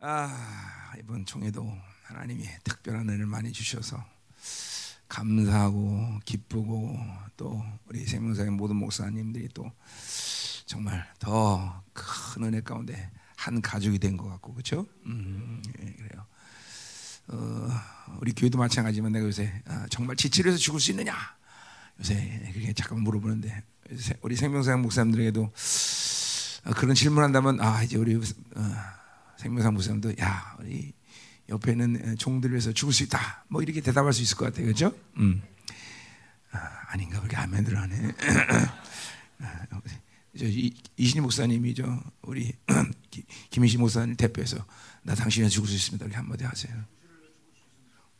아, 이번 총회도 하나님이 특별한 은혜를 많이 주셔서 감사하고 기쁘고 또 우리 생명사의 모든 목사님들이 또 정말 더 큰 은혜 가운데 한 가족이 된 것 같고 그렇죠? 음, 예, 그래요. 어, 우리 교회도 마찬가지지만 내가 요새 아, 정말 지치려서 죽을 수 있느냐 요새 그게 잠깐 물어보는데 우리 생명사의 목사님들에게도 어, 그런 질문한다면 아 이제 우리 어, 생명사 목사님도 야 우리 옆에 있는 종들을 위해서 죽을 수 있다. 뭐 이렇게 대답할 수 있을 것 같아요. 그렇죠? 음. 아, 닌가 그렇게 아멘들 하네. 저 이신희 목사님이 저 우리 김희신 목사님 대표해서 나 당신이 죽을 수 있습니다. 이렇게 한마디 하세요.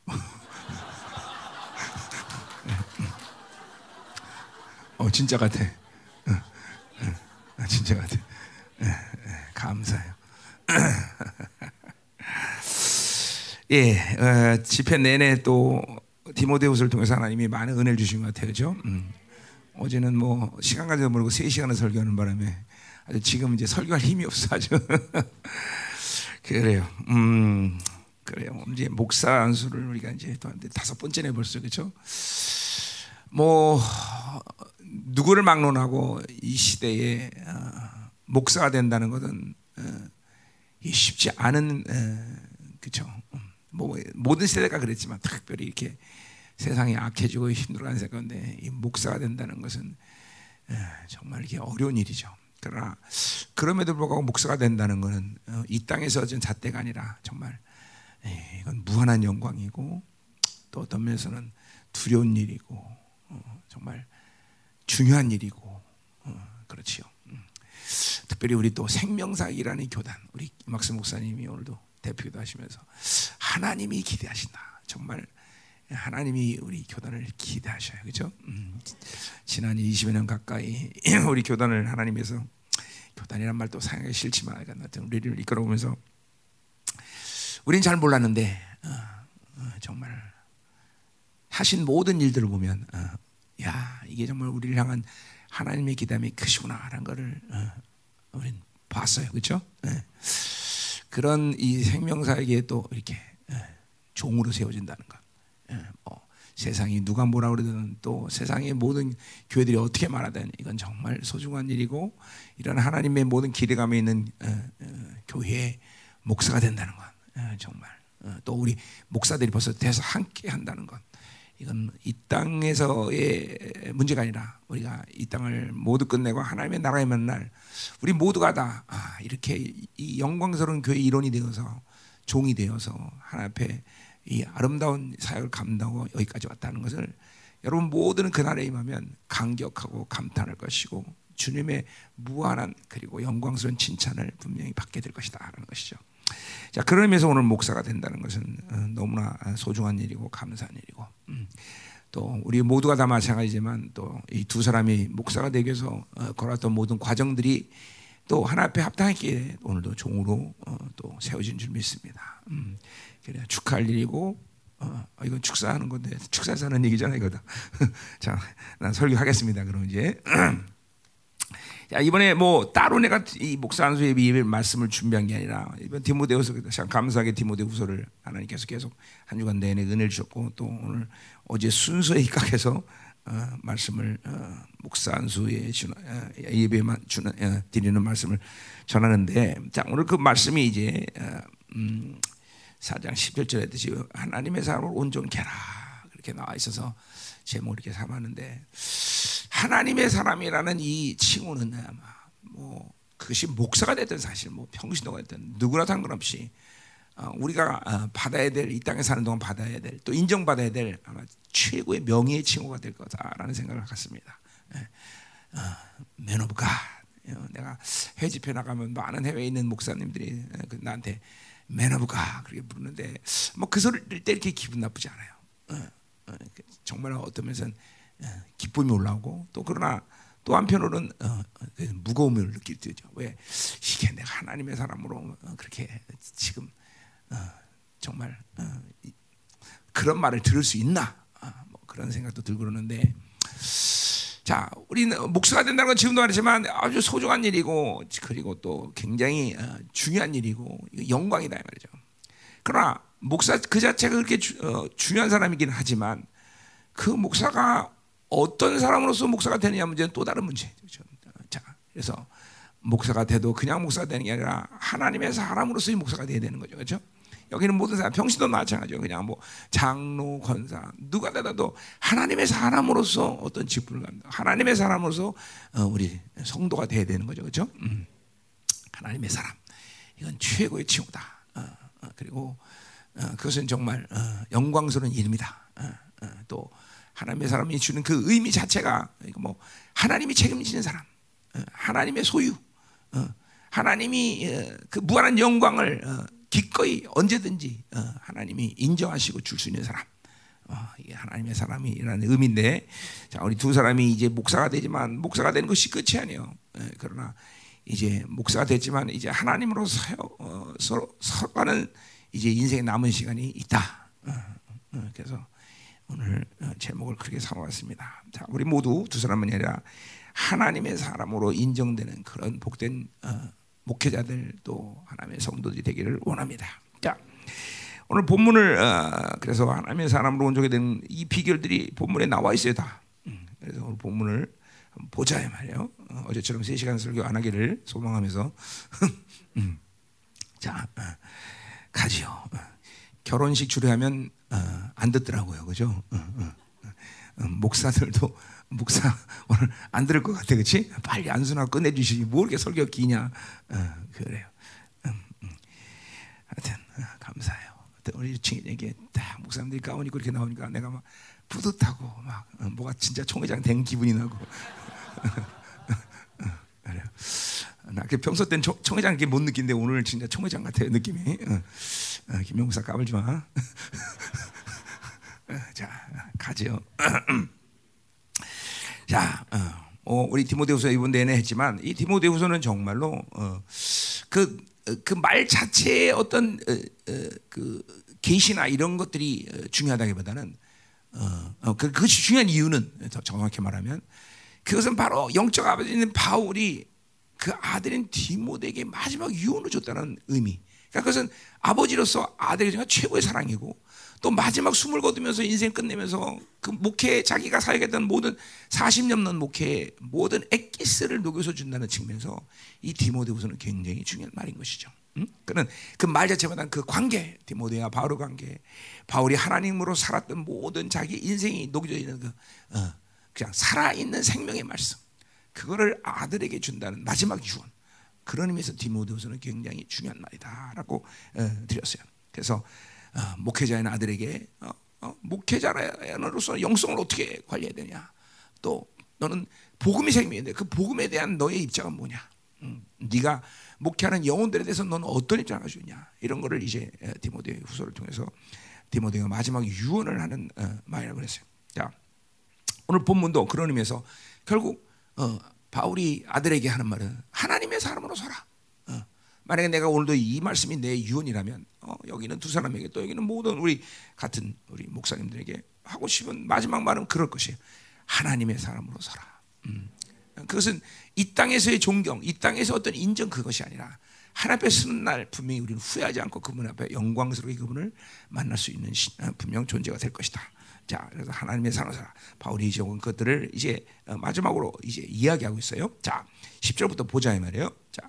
어 진짜 같아. 어, 진짜 같아. 감사해요 예, 어, 집회 내내 또 디모데후서를 통해서 하나님이 많은 은혜를 주신 것 같아요, 그죠? 음. 어제는 뭐 시간 가지도 모르고 3 시간을 설교하는 바람에 아주 지금 이제 설교할 힘이 없어 아주 그래요. 음, 그래요. 이제 목사 안수를 우리가 이제 또 다섯 번째네 벌써 그죠? 뭐 누구를 막론하고 이 시대에 어, 목사가 된다는 것은 어, 쉽지 않은 어, 그죠? 뭐 모든 세대가 그랬지만 특별히 이렇게 세상이 악해지고 힘들어하는 세가운데 이 목사가 된다는 것은 정말 이게 어려운 일이죠. 그러나 그럼에도 불구하고 목사가 된다는 것은 이 땅에서 진 잣대가 아니라 정말 이건 무한한 영광이고 또 어떤 면에서는 두려운 일이고 어, 정말 중요한 일이고 어, 그렇지요. 음. 특별히 우리 또 생명사이라는 교단 우리 막스 목사님이 오늘도 대표도 하시면서 하나님이 기대하신다. 정말 하나님이 우리 교단을 기대하셔요. 그죠? 음, 지난 20여 년 가까이 우리 교단을 하나님께서 교단이란 말도 사용하기 싫지만 하여튼 우리를 이끌어오면서 우린 잘 몰랐는데 어, 어, 정말 하신 모든 일들을 보면 어, 야 이게 정말 우리를 향한 하나님의 기담이 크시구나라는 것을 어, 우린 봤어요. 그렇죠? 네. 그런 이 생명사에게 또 이렇게 종으로 세워진다는 것. 뭐 세상이 누가 뭐라 그러든 또 세상의 모든 교회들이 어떻게 말하든 이건 정말 소중한 일이고 이런 하나님의 모든 기대감이 있는 교회의 목사가 된다는 것. 정말 또 우리 목사들이 벌써 돼서 함께 한다는 것. 이건 이 땅에서의 문제가 아니라 우리가 이 땅을 모두 끝내고 하나님의 나라에 만날 우리 모두가 다 아, 이렇게 이 영광스러운 교회 일원이 되어서 종이 되어서 하나님 앞에 이 아름다운 사역을 감당하고 여기까지 왔다는 것을 여러분 모두는 그날에 임하면 감격하고 감탄할 것이고 주님의 무한한 그리고 영광스러운 칭찬을 분명히 받게 될 것이다라는 것이죠. 자 그런 의미에서 오늘 목사가 된다는 것은 어, 너무나 소중한 일이고 감사한 일이고 음. 또 우리 모두가 다 마찬가지지만 또 이 두 사람이 목사가 되기 위해서 어, 걸었던 모든 과정들이 또 하나 앞에 합당하게 오늘도 종으로 어, 또 세워진 줄 믿습니다. 음. 그래 축하할 일이고 어, 이건 축사하는 건데 축사해서 하는 얘기잖아 이거다. 자, 난 설교하겠습니다. 그럼 이제 자, 이번에 뭐 따로 내가 이 목사 안수 예비 말씀을 준비한 게 아니라 이번 디모데후서 참 감사하게 디모데후서를 하나님께서 계속 한 주간 내내 은혜를 주셨고 또 오늘 어제 순서에 입각해서 어, 말씀을 어, 목사 주나, 어, 예배만 주나, 어, 드리는 말씀을 전하는데 자 오늘 그 말씀이 이제 어, 음, 4장 10절에 했듯이 하나님의 사람을 온전케 하라. 그렇게 나와 있어서 제목을 이렇게 삼았는데 하나님의 사람이라는 이 칭호는 아마 뭐 그것이 목사가 됐든 사실 뭐 평신도가 됐든 누구나 상관없이 어, 우리가 어, 받아야 될 이 땅에 사는 동안 받아야 될 또 인정받아야 될 아마 최고의 명예의 칭호가 될 거다라는 생각을 갖습니다. Man of God. 내가 해외 집회 나가면 많은 해외에 있는 목사님들이 그 나한테 man of God 그렇게 부르는데 뭐 그 소리를 때 이렇게 기분 나쁘지 않아요. 어, 그 정말 어떤 면에서는 기쁨이 올라오고 또 그러나 또 한편으로는 어, 그 무거움을 느낄 때죠. 왜 이게 내가 하나님의 사람으로 어, 그렇게 지금 정말 그런 말을 들을 수 있나? 아, 뭐 그런 생각도 들고 그러는데 자, 우리는 목사가 된다는 건 지금도 말했지만 아주 소중한 일이고 그리고 또 굉장히 어, 중요한 일이고 영광이다 이 말이죠. 그러나 목사 그 자체가 그렇게 주, 어, 중요한 사람이긴 하지만 그 목사가 어떤 사람으로서 목사가 되느냐 문제는 또 다른 문제죠. 자, 그래서 목사가 돼도 그냥 목사가 되는 게 아니라 하나님의 사람으로서의 목사가 돼야 되는 거죠. 그렇죠? 여기는 모든 사람, 평신도 마찬가지죠. 그냥 뭐 장로, 권사 누가 되더라도 하나님의 사람으로서 어떤 직분을 갖는다. 하나님의 사람으로서 어, 우리 성도가 돼야 되는 거죠, 그렇죠? 음. 하나님의 사람, 이건 최고의 칭호다. 어, 어, 그리고 어, 그것은 정말 어, 영광스러운 이름이다. 어, 또 하나님의 사람이 주는 그 의미 자체가 뭐 하나님이 책임지는 사람, 하나님의 소유, 하나님이 그 무한한 영광을 기꺼이 언제든지 어, 하나님이 인정하시고 줄 수 있는 사람. 어, 하나님의 사람이라는 의미인데, 자 우리 두 사람이 이제 목사가 되지만 목사가 되는 것이 끝이 아니에요. 예, 그러나 이제 목사가 됐지만 이제 하나님으로 어, 서로 서가는 이제 인생의 남은 시간이 있다. 어, 어, 그래서 오늘 어, 제목을 그렇게 삼아봤습니다. 자, 우리 모두 두 사람은 아니라 하나님의 사람으로 인정되는 그런 복된 목회자들 또 하나님의 성도들이 되기를 원합니다. 자, 오늘 본문을 어, 그래서 하나님의 사람으로 온전히 된이 비결들이 본문에 나와 있어요 다. 음, 그래서 오늘 본문을 보자 말이에요. 어, 어제처럼 3 시간 설교 안 하기를 소망하면서 음, 자 어, 가지요. 어, 결혼식 주례하면 어, 안 듣더라고요, 그죠? 어, 목사들도 목사 오늘 안 들을 것 같아, 그렇지? 빨리 안수나 끝내주시지. 뭐 이렇게 설교 기냐? 어, 그래요. 음, 음. 하여튼 어, 감사해요. 우리 친구에게 딱 목사님들이 가운 입고 이렇게 나오니까 내가 막 뿌듯하고 막 어, 뭐가 진짜 총회장 된 기분이 나고. 평소 때는 총, 총회장 이렇게 못 느낀데 오늘 진짜 총회장 같아요 느낌이. 어, 어, 김영사 까불지 마. 자 가죠. 자, 어, 어, 우리 디모데후서 이번 내내 했지만 이 디모데후서는 정말로 어, 그그 말 자체의 어떤 어, 어, 그 계시나 이런 것들이 어, 중요하다기보다는 어, 그, 그것이 중요한 이유는 더 정확히 말하면 그것은 바로 영적 아버지인 바울이 그 아들인 디모데에게 마지막 유언을 줬다는 의미. 그러니까 그것은 아버지로서 아들이 최고의 사랑이고 또 마지막 숨을 거두면서 인생 끝내면서 그 목회 자기가 사역했던 모든 40년 넘는 목회 모든 엑기스를 녹여서 준다는 측면에서 이 디모데후서는 굉장히 중요한 말인 것이죠. 응? 그는 그 말 자체보다 그 관계, 디모데와 바울 관계, 바울이 하나님으로 살았던 모든 자기 인생이 녹여져 있는 그 어, 그냥 살아 있는 생명의 말씀, 그거를 아들에게 준다는 마지막 유언. 그런 의미에서 디모데후서는 굉장히 중요한 말이다라고 어, 드렸어요. 그래서 어, 목회자인 아들에게 어, 어, 목회자로서 영성을 어떻게 관리해야 되냐. 또 너는 복음이 생명인데 그 복음에 대한 너의 입장은 뭐냐. 음, 네가 목회하는 영혼들에 대해서 너는 어떤 입장을 있냐. 이런 거를 이제 디모데 후서를 통해서 디모데가 마지막 유언을 하는 어, 말이라고 그랬어요. 자, 오늘 본문도 그런 의미에서 결국 어, 바울이 아들에게 하는 말은 하나님의 사람으로 서라. 만약에 내가 오늘도 이 말씀이 내 유언이라면 어, 여기는 두 사람에게 또 여기는 모든 우리 같은 우리 목사님들에게 하고 싶은 마지막 말은 그럴 것이에요. 하나님의 사람으로 살아. 음. 그것은 이 땅에서의 존경, 이 땅에서 어떤 인정 그것이 아니라 하나님 앞에 서는 날 분명히 우리는 후회하지 않고 그분 앞에 영광스럽게 그분을 만날 수 있는 어, 분명 존재가 될 것이다. 자, 그래서 하나님의 사랑사 바울이 적은 것들을 이제 어, 마지막으로 이제 이야기하고 있어요. 자, 10절부터 보자 이 말이에요. 자,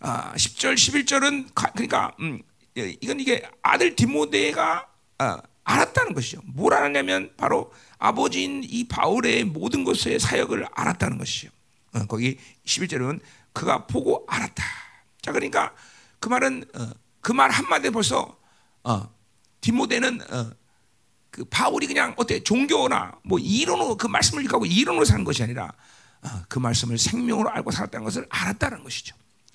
아, 10절, 11절은 그러니까 음, 예, 이건 이게 아들 디모데가 어, 알았다는 것이죠. 뭘 알았냐면 바로 아버지인 이 바울의 모든 것의 사역을 알았다는 것이죠. 어, 거기 11절은 그가 보고 알았다. 자, 그러니까 그 말은 어, 그말 한마디에 벌써 어, 디모데는 어, 그 바울이 그냥 어때 종교나 뭐 이론으로 그 말씀을 읽고 이론으로 사는 것이 아니라 어, 그 말씀을 생명으로 알고 살았다는 것을 알았다는 것이죠.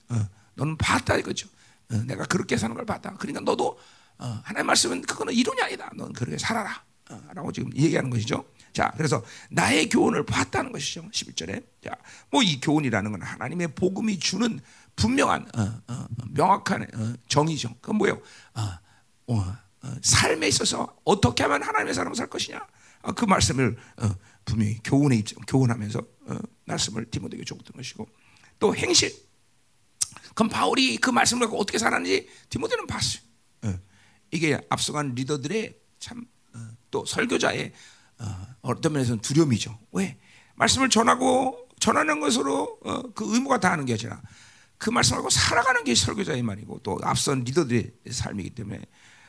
어, 너는 봤다 이거죠. 어, 내가 그렇게 사는 걸 봤다. 그러니까 너도 어, 하나님 말씀은 그거는 이론이 아니다. 넌 그렇게 살아라. 어, 라고 지금 얘기하는 것이죠. 자, 그래서 나의 교훈을 봤다는 것이죠. 11절에. 자, 뭐 이 교훈이라는 건 하나님의 복음이 주는 분명한 어, 어, 명확한 어, 정의죠. 그건 뭐예요? 어, 삶에 있어서 어떻게 하면 하나님의 사람을 살 것이냐? 어, 그 말씀을 어, 분명히 교훈에 입 교훈하면서 어, 말씀을 디모데에게 줬던 것이고. 또 행실. 그럼 바울이 그 말씀을 갖고 어떻게 살았는지 디모데는 봤어요. 어, 이게 앞서간 리더들의 참 또 설교자의 어떤 면에서는 두려움이죠. 왜? 말씀을 전하고 전하는 것으로 그 의무가 다하는 게 아니라 그 말씀하고 살아가는 게 설교자의 말이고 또 앞선 리더들의 삶이기 때문에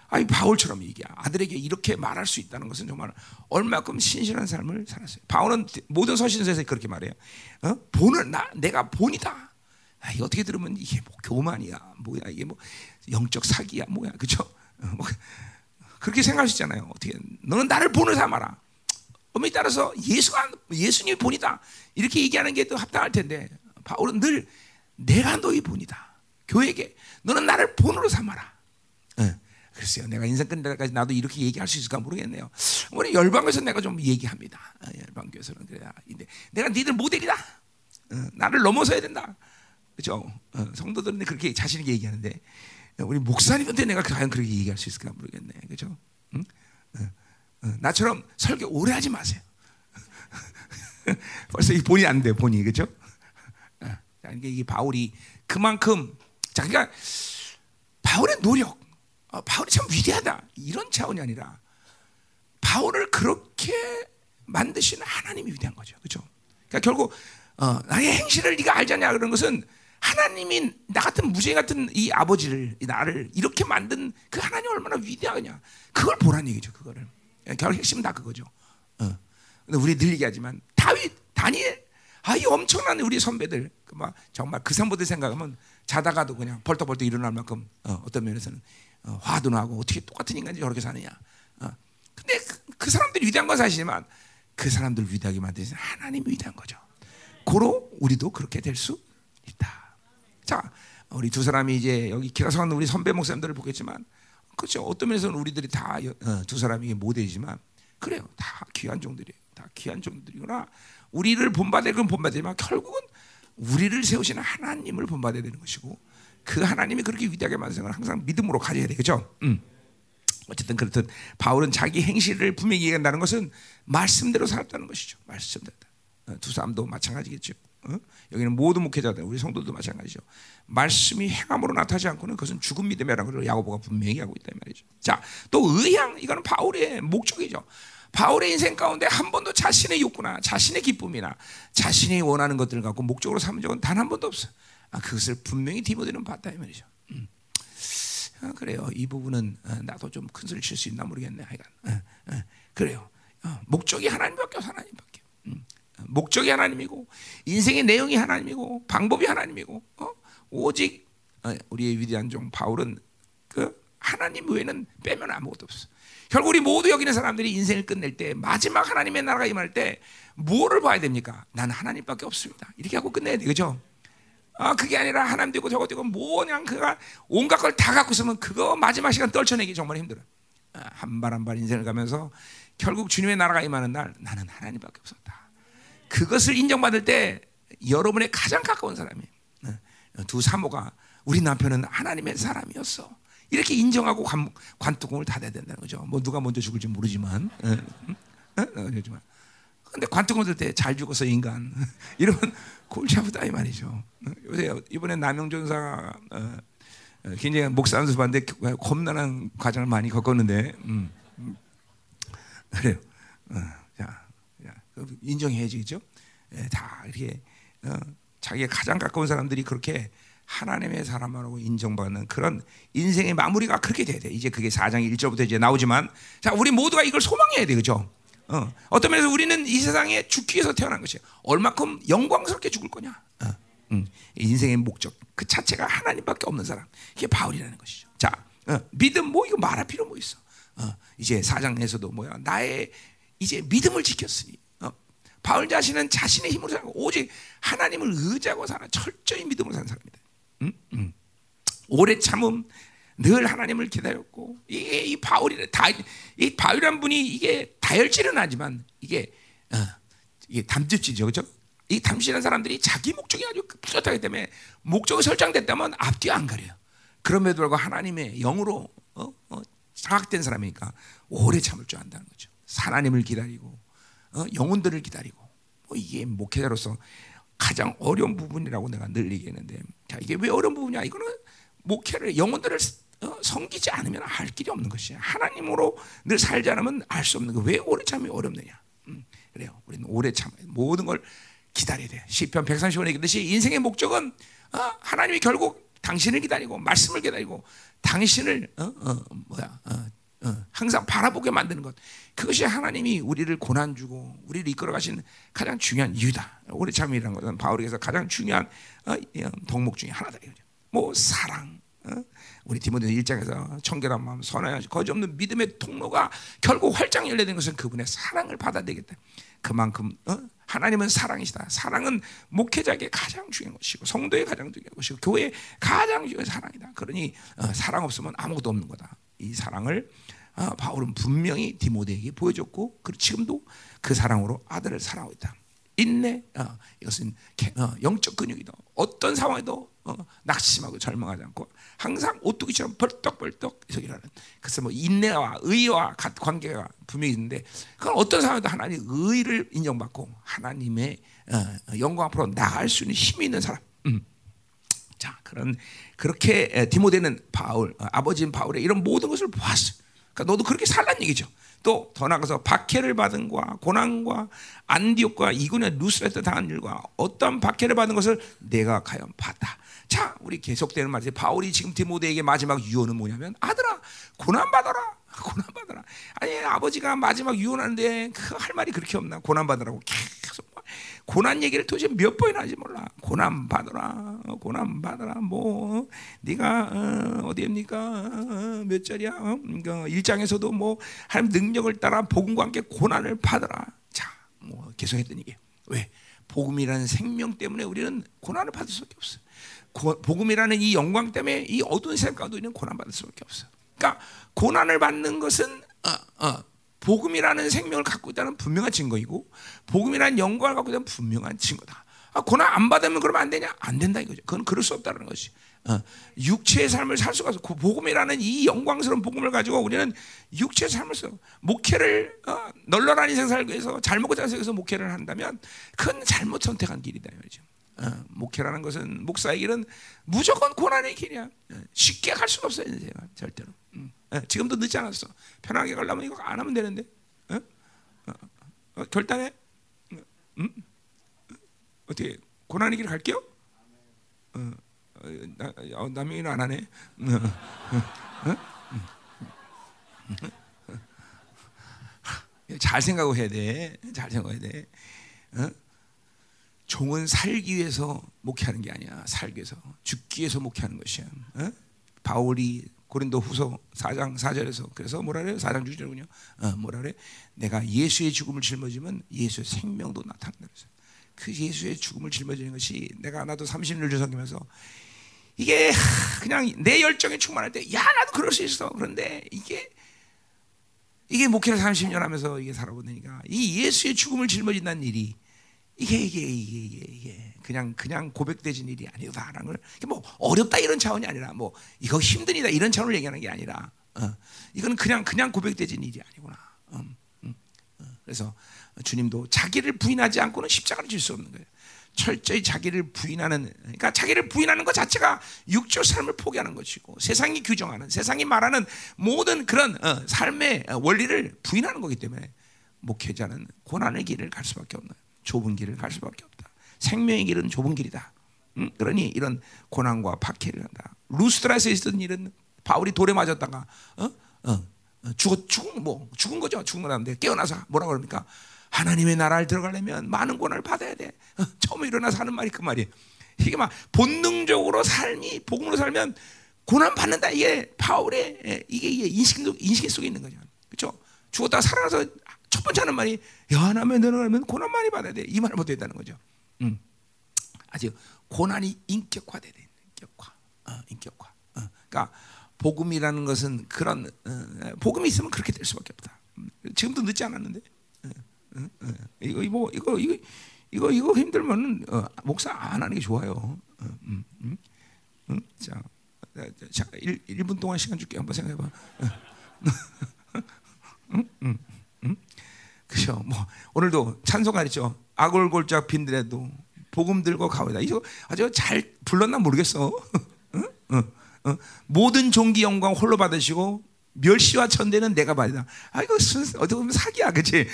아이 바울처럼 이게 아들에게 이렇게 말할 수 있다는 것은 정말 얼마큼 신실한 삶을 살았어요. 바울은 모든 서신서에서 그렇게 말해요. 어? 본은 나 내가 본이다. 아, 이 어떻게 들으면 이게 뭐 교만이야, 뭐야 이게 뭐 영적 사기야, 뭐야, 그죠? 어, 뭐 그렇게 있잖아요. 어떻게 너는 나를 본을 삼아라. 엄밀히 따라서 예수가 예수님이 본이다 이렇게 얘기하는 게더 합당할 텐데 바울은 늘 내가 너희 본이다. 교회에게 너는 나를 본으로 삼아라. 네. 글쎄요, 내가 인생 끝날 때까지 나도 이렇게 얘기할 수 있을까 모르겠네요. 우리 열방에서 내가 좀 얘기합니다. 어, 열방교에서는 그래야. 근데 내가 니들 모델이다. 어, 나를 넘어서야 된다. 그죠? 어, 성도들은 그렇게 자신 있게 얘기하는데 우리 목사님한테 내가 과연 그렇게 얘기할 수 있을까 모르겠네. 그죠? 응? 나처럼 설교 오래 하지 마세요. 벌써 이 본이 안 돼, 본이 그죠? 이게 바울이 그만큼 자 그러니까 바울의 노력, 어, 바울이 참 위대하다 이런 차원이 아니라 바울을 그렇게 만드신 하나님이 위대한 거죠, 그렇죠? 그러니까 결국 어, 나의 행실을 네가 알잖냐 그런 것은 하나님이 나 같은 무죄 같은 이 아버지를 이 나를 이렇게 만든 그 하나님 얼마나 위대하냐 그걸 보란 얘기죠, 그거를. 결국 핵심은 다 그거죠. 어. 우리 늘 얘기하지만 다윗, 다니엘 아, 이 엄청난 우리 선배들, 그막 정말 그 선배들 생각하면 자다가도 그냥 벌떡벌떡 일어날 만큼 어, 떤 면에서는 어, 화도 나고 어떻게 똑같은 인간이 저렇게 사느냐. 어. 근데 그, 그, 사람들이 위대한 건 사실이지만 그 사람들 위대하게 만드신 하나님이 위대한 거죠. 고로 우리도 그렇게 될 수 있다. 자, 우리 두 사람이 이제 여기 가는 우리 선배 목사님들을 보겠지만, 그렇죠. 어떤 면에서는 우리들이 다두 어, 사람이 모델이지만, 그래요. 다 귀한 종들이에요. 다 귀한 종들이구나. 우리를 본받을 건 본받지만 결국은 우리를 세우시는 하나님을 본받아야 되는 것이고 그 하나님이 그렇게 위대하게 만드는 걸 항상 믿음으로 가져야 되겠죠. 음. 어쨌든 그렇듯 바울은 자기 행실을 분명히 얘기한다는 것은 말씀대로 살았다는 것이죠. 말씀대로. 어, 두 사람도 마찬가지겠죠. 어? 여기는 모든 목회자들, 우리 성도도 마찬가지죠. 말씀이 행함으로 나타나지 않고는 그것은 죽은 믿음이라는 걸 야고보가 분명히 하고 있다 말이죠. 자, 또 의향 이거는 바울의 목적이죠. 바울의 인생 가운데 한 번도 자신의 욕구나 자신의 기쁨이나 자신이 원하는 것들을 갖고 목적으로 삼은 적은 단 한 번도 없어. 아, 그것을 분명히 디모데는 봤다 이 말이죠. 음. 아, 그래요. 이 부분은 어, 나도 좀 큰 소리 칠 수 있나 모르겠네. 하여간 어, 어, 그래요. 어, 목적이 하나님밖에 없어 하나님밖에. 음. 목적이 하나님이고 인생의 내용이 하나님이고 방법이 하나님이고 어? 오직 어, 우리의 위대한 종 바울은 그 하나님 외에는 빼면 아무것도 없어. 결국 우리 모두 여기 있는 사람들이 인생을 끝낼 때 마지막 하나님의 나라가 임할 때 뭐를 봐야 됩니까? 난 하나님밖에 없습니다. 이렇게 하고 끝내야 돼, 그죠? 아 그게 아니라 하나님도 있고 저것도 있고 뭐 그냥 그가 온갖 걸 다 갖고 있으면 그거 마지막 시간 떨쳐내기 정말 힘들어. 아, 한발 한 발 인생을 가면서 결국 주님의 나라가 임하는 날 나는 하나님밖에 없었다. 그것을 인정받을 때 여러분의 가장 가까운 사람이 어, 두 사모가 우리 남편은 하나님의 사람이었어. 이렇게 인정하고 관, 관뚜껑을 닫아야 된다는 거죠. 뭐 누가 먼저 죽을지 모르지만, 그렇지만. 근데 관뚜껑 들 때 잘 죽어서 인간 이러면 골치 아프다 이 말이죠. 요새 이번에 남영전사가 어, 어, 굉장히 목사 연습하는데 겁나는 과정을 많이 겪었는데, 음, 음, 그래요. 어, 자, 자, 인정해야지 그죠? 예, 다 이렇게 어, 자기가 가장 가까운 사람들이 그렇게 하나님의 사람이라고 인정받는 그런 인생의 마무리가 그렇게 돼야 돼. 이제 그게 4장 1절부터 이제 나오지만 자, 우리 모두가 이걸 소망해야 돼. 그죠? 어. 어떤 면에서 우리는 이 세상에 죽기 위해서 태어난 것이 얼마큼 영광스럽게 죽을 거냐? 어. 음. 인생의 목적 그 자체가 하나님밖에 없는 사람. 이게 바울이라는 것이죠. 자, 어. 믿음 뭐 이거 말할 필요 뭐 있어? 어. 이제 4장에서도 뭐야? 나의 이제 믿음을 지켰으니 어. 바울 자신은 자신의 힘으로 살고 오직 하나님을 의지하고 사는 철저히 믿음으로 사는 사람이다. 음? 음. 오래 참음, 늘 하나님을 기다렸고 이게 이 바울이 다이 바울이란 분이 이게 다혈질은 하지만 이게 어, 이게 담즙질이죠, 그렇죠? 이 담실한 사람들이 자기 목적이 아주 뚜렷하기 때문에 목적이 설정됐다면 앞뒤 안 가려요. 그럼에도 불구하고 하나님의 영으로 어? 어? 장악된 사람이니까 오래 참을 줄 안다는 거죠. 하나님을 기다리고 어? 영혼들을 기다리고 뭐 이게 목회자로서 가장 어려운 부분이라고 내가 늘 얘기했는데 자 이게 왜 어려운 부분이야? 이거는 목회를 영혼들을 어, 섬기지 않으면 알 길이 없는 것이야. 하나님으로 늘 살지 않으면 알 수 없는 거. 왜 오래 참이 어렵느냐? 음, 그래요. 우리는 오래 참 모든 걸 기다려야 돼. 시편 130원에 얘기듯이 인생의 목적은 어, 하나님이 결국 당신을 기다리고 말씀을 기다리고 당신을 어, 어, 뭐야 어, 어, 항상 바라보게 만드는 것. 그것이 하나님이 우리를 고난 주고 우리를 이끌어 가시는 가장 중요한 이유다. 오래 참이라는 것은 바울에게서 가장 중요한 어, 덕목 중에 하나다. 뭐 사랑. 어? 우리 디모데 일장에서 청결한 마음, 선한 거짓 없는 믿음의 통로가 결국 활짝 열려는 것은 그분의 사랑을 받아들겠다. 그만큼 어? 하나님은 사랑이시다. 사랑은 목회자에게 가장 중요한 것이고 성도의 가장 중요한 것이고 교회의 가장 중요한 사랑이다. 그러니 어, 사랑 없으면 아무것도 없는 거다. 이 사랑을 어, 바울은 분명히 디모데에게 보여줬고 그리고 지금도 그 사랑으로 아들을 사랑하고 있다. 인내 어, 이것은 어, 영적 근육이다. 어떤 상황에도 어, 낙심하고 절망하지 않고 항상 오뚜기처럼 벌떡벌떡 이라는 그래서 뭐 인내와 의와 관계가 분명히 있는데 그건 어떤 상황에도 하나님 의를 인정받고 하나님의 어, 영광 앞으로 나갈 수 있는 힘이 있는 사람. 음. 자 그런 그렇게 디모데는 바울 어, 아버지인 바울의 이런 모든 것을 보았어. 그러니까 너도 그렇게 살란 얘기죠. 또 더 나가서 박해를 받은 과 고난과 안디옥과 이군의 루스레트 당한 일과 어떤 박해를 받은 것을 내가 과연 봤다. 자, 우리 계속되는 말이지. 바울이 지금 디모데에게 마지막 유언은 뭐냐면 아들아 고난 받아라. 고난 받아라. 아니 아버지가 마지막 유언하는데 그 할 말이 그렇게 없나? 고난 받으라고 계속 고난 얘기를 도대체 몇 번이나 하지 몰라. 고난 받아라. 고난 받아라. 뭐 네가 어, 디입니까 어, 몇 절이야? 어? 그 일장에서도 뭐 하나님 능력을 따라 복음과 함께 고난을 받아라. 자, 뭐 계속 했더니 이게 왜? 복음이라는 생명 때문에 우리는 고난을 받을 수밖에 없어. 복음이라는 이 영광 때문에 이 어두운 세상 가운데 있는 고난 받을 수밖에 없어. 그러니까 고난을 받는 것은 어, 어, 복음이라는 생명을 갖고 있다는 분명한 증거이고 복음이라는 영광을 갖고 있다는 분명한 증거다. 아, 고난 안 받으면 그러면 안 되냐? 안 된다 이거죠. 그건 그럴 수 없다는 것이. 어, 육체의 삶을 살 수가 없어. 그 복음이라는 이 영광스러운 복음을 가지고 우리는 육체의 삶을 써. 목회를 어, 널널한 인생 살기 위해서 잘 먹고 잘 살기 위해서 목회를 한다면 큰 잘못 선택한 길이다 말이죠. 어, 목회라는 것은 목사의 길은 무조건 고난의 길이야. 어, 쉽게 갈 수가 없어요, 인생은 절대로. 음. 어, 지금도 늦지 않았어. 편하게 가려면 이거 안 하면 되는데. 어? 어, 결단해. 음? 어떻게 고난의 길 갈게요? 어, 나, 어, 남영이는 안 하네. 잘 생각을 해야 돼. 잘 생각해야 돼. 어? 종은 살기 위해서 목회하는 게 아니야. 살기 위해서 죽기 위해서 목회하는 것이야. 어? 바울이 고린도 후서 4장 4절에서 그래서 뭐라 그래요? 4장 6절군요. 어, 뭐라 그래? 내가 예수의 죽음을 짊어지면 예수의 생명도 나타난다 그래서 그 예수의 죽음을 짊어지는 것이 내가 나도 30년 주섬기면서 이게 그냥 내 열정에 충만할 때 야 나도 그럴 수 있어. 그런데 이게 이게 목회를 30년 하면서 이게 살아보니까 이 예수의 죽음을 짊어진다는 일이 이게 이게 이게 이게, 이게 그냥 그냥 고백되진 일이 아니다라는 걸 뭐 어렵다 이런 차원이 아니라 뭐 이거 힘든 일이다 이런 차원을 얘기하는 게 아니라 어, 이거는 그냥 그냥 고백되진 일이 아니구나. 음, 음, 어, 그래서 주님도 자기를 부인하지 않고는 십자가를 질 수 없는 거예요. 철저히 자기를 부인하는 그러니까 자기를 부인하는 것 자체가 육조 삶을 포기하는 것이고 세상이 규정하는 세상이 말하는 모든 그런 어, 삶의 원리를 부인하는 거기 때문에 목회자는 고난의 길을 갈 수밖에 없는 좁은 길을 갈 수밖에 없다. 생명의 길은 좁은 길이다. 음, 그러니 이런 고난과 박해를 한다. 루스트라에서 있었던 일은 바울이 돌에 맞았다가 어? 어, 어 죽었 죽은 뭐 죽은 거죠. 죽은 거라는데 깨어나서 뭐라 그럽니까? 하나님의 나라를 들어가려면 많은 고난을 받아야 돼. 어, 처음에 일어나서 하는 말이 그 말이에요. 이게 막 본능적으로 삶이 복음으로 살면 고난 받는다. 이게 바울의 예, 이게, 이게 인식 인식 속에 있는 거죠. 그렇죠? 죽었다가 살아나서 첫 번째 하는 말이 연하면 늘어나면 고난 많이 받아야 돼. 이 말을 못 했다는 거죠. 음. 아직 고난이 인격화돼야 돼. 인격화. 어, 인격화. 어. 그러니까 복음이라는 것은 그런 어, 복음이 있으면 그렇게 될 수밖에 없다. 음. 지금도 늦지 않았는데. 어, 어, 어. 이거 뭐 이거 이거 이거 이거 힘들면은 목사 안 하는 게 좋아요. 음, 음, 음. 자, 자, 1, 1분 동안 시간 줄게 한번 생각해봐. 응? 응? 응? 그죠? 뭐 오늘도 찬송가했죠. 아골골짝 빈들에도 복음 들고 가오다. 이거 아주 잘 불렀나 모르겠어. 응? 응? 응? 모든 존귀 영광 홀로 받으시고 멸시와 천대는 내가 받이다. 아 이거 어떻게 보면 사기야, 그렇지?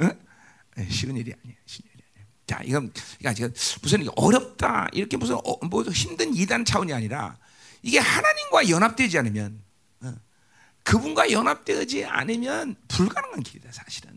응? 쉬운 일이 아니야. 쉬운 일이 아니야. 자, 이건 그러니까 무슨 어렵다 이렇게 무슨 어, 뭐 힘든 이단 차원이 아니라 이게 하나님과 연합되지 않으면 어, 그분과 연합되지 않으면 불가능한 길이다 사실은.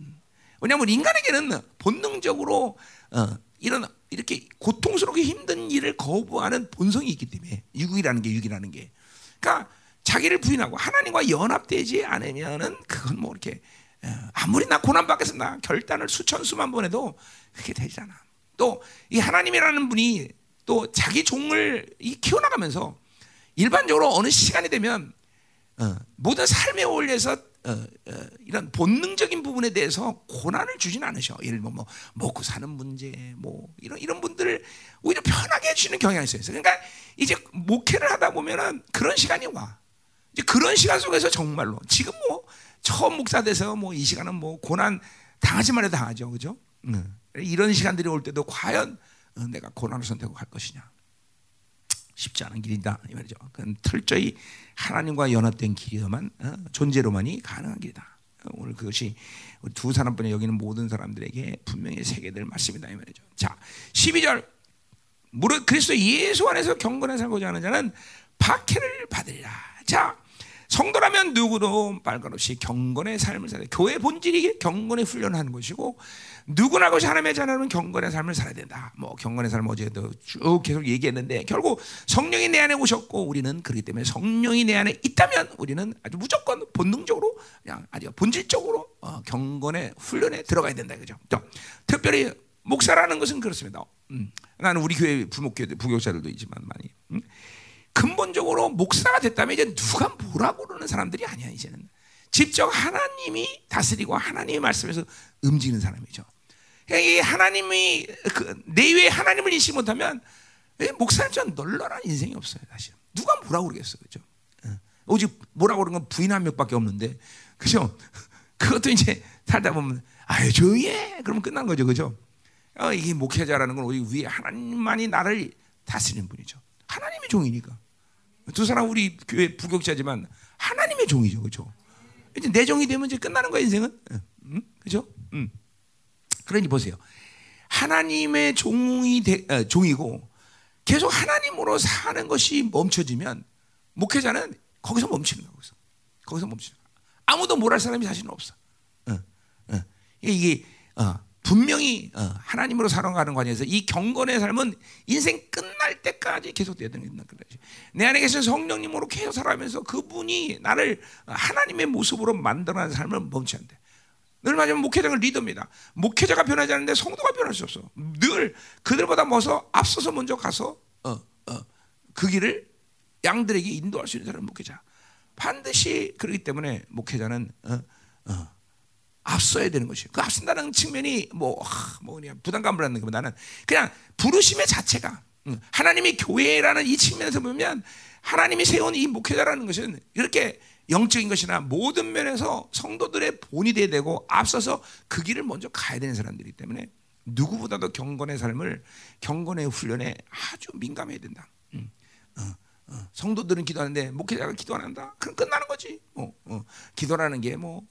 왜냐하면 인간에게는 본능적으로 어, 이런 이렇게 고통스럽게 힘든 일을 거부하는 본성이 있기 때문에 육이라는 게 육이라는 게. 그러니까 자기를 부인하고 하나님과 연합되지 않으면은 그건 뭐 이렇게 어, 아무리 나 고난 받겠습니다 결단을 수천 수만 번 해도 그게 되지 않아. 또 이 하나님이라는 분이 또 자기 종을 키워나가면서 일반적으로 어느 시간이 되면 어, 모든 삶에 올려서 이런 본능적인 부분에 대해서 고난을 주진 않으셔. 예를 들면 뭐 먹고 사는 문제, 뭐 이런 이런 분들을 오히려 편하게 해주는 경향이 있어요. 그러니까 이제 목회를 하다 보면은 그런 시간이 와. 이제 그런 시간 속에서 정말로 지금 뭐 처음 목사 돼서 뭐 이 시간은 뭐 고난 당하지만 해도 당하죠, 그죠? 응. 이런 시간들이 올 때도 과연 내가 고난을 선택할 것이냐? 쉽지 않은 길이다 이 말이죠. 그건 철저히 하나님과 연합된 길이만 어, 존재로만이 가능한 길이다. 오늘 그것이 두 사람뿐이 여기는 모든 사람들에게 분명히 새겨될 말씀이다 이 말이죠. 자, 12절 무릇 그리스도 예수 안에서 경건에 살고자 하는 자는 박해를 받으리라. 자, 성도라면 누구도 빨간 없이 경건의 삶을 살아야 교회 본질이 경건의 훈련하는 것이고 누구나 것이 하나님의 자녀는 경건의 삶을 살아야 된다. 뭐 경건의 삶 어제도 쭉 계속 얘기했는데 결국 성령이 내 안에 오셨고 우리는 그렇기 때문에 성령이 내 안에 있다면 우리는 아주 무조건 본능적으로 그냥 아주 본질적으로 어, 경건의 훈련에 들어가야 된다 그죠? 또, 특별히 목사라는 것은 그렇습니다. 음, 나는 우리 교회 부목교 부교사들도 있지만 많이 음? 근본적으로 목사가 됐다면 이제 누가 뭐라고 그러는 사람들이 아니야 이제는 직접 하나님이 다스리고 하나님의 말씀에서 움직이는 사람이죠. 그러니까 이 하나님이 그 내외 하나님을 인식 못하면 목사님처럼 널널한 인생이 없어요. 사실 누가 뭐라고 그러겠어, 그죠? 어. 오직 뭐라고 그러는 건 부인 한 명밖에 없는데, 그죠? 그것도 이제 살다 보면 아유 해. 그러면 끝난 거죠, 그죠? 어, 이게 목회자라는 건 오직 위에 하나님만이 나를 다스리는 분이죠. 하나님의 종이니까. 두 사람 우리 교회 부격자지만 하나님의 종이죠, 그죠? 이제 내 종이 되면 이제 끝나는 거야 인생은, 응? 그죠? 응. 그러니 보세요. 하나님의 종이 되, 어, 종이고 계속 하나님으로 사는 것이 멈춰지면 목회자는 거기서 멈추는 거야. 거기서, 거기서 멈추는 거야. 아무도 뭘 할 사람이 사실은 없어. 어, 어. 이게 어, 분명히 어, 하나님으로 살아가는 과정에서 이 경건의 삶은 인생 끝날 때까지 계속돼야 되는 거지. 내 안에 계신 성령님으로 계속 살아가면서 그분이 나를 하나님의 모습으로 만들어낸 삶을 멈춰야 돼. 늘 말하면 목회자는 리더입니다. 목회자가 변하지 않는데 성도가 변할 수 없어. 늘 그들보다 먼저 앞서서 먼저 가서 어, 어, 그 길을 양들에게 인도할 수 있는 사람은 목회자. 반드시 그렇기 때문에 목회자는 어, 어, 앞서야 되는 것이에요. 그 앞선다는 측면이 뭐, 하, 뭐 그냥 부담감을 갖는 것보다는 그냥 부르심의 자체가 음, 하나님의 교회라는 이 측면에서 보면 하나님이 세운 이 목회자라는 것은 이렇게 영적인 것이나 모든 면에서 성도들의 본이 돼야 되고 앞서서 그 길을 먼저 가야 되는 사람들이기 때문에 누구보다도 경건의 삶을 경건의 훈련에 아주 민감해야 된다. 음, 어, 어. 성도들은 기도하는데 목회자가 기도 안 한다. 그럼 끝나는 거지. 어, 어. 기도라는 게 뭐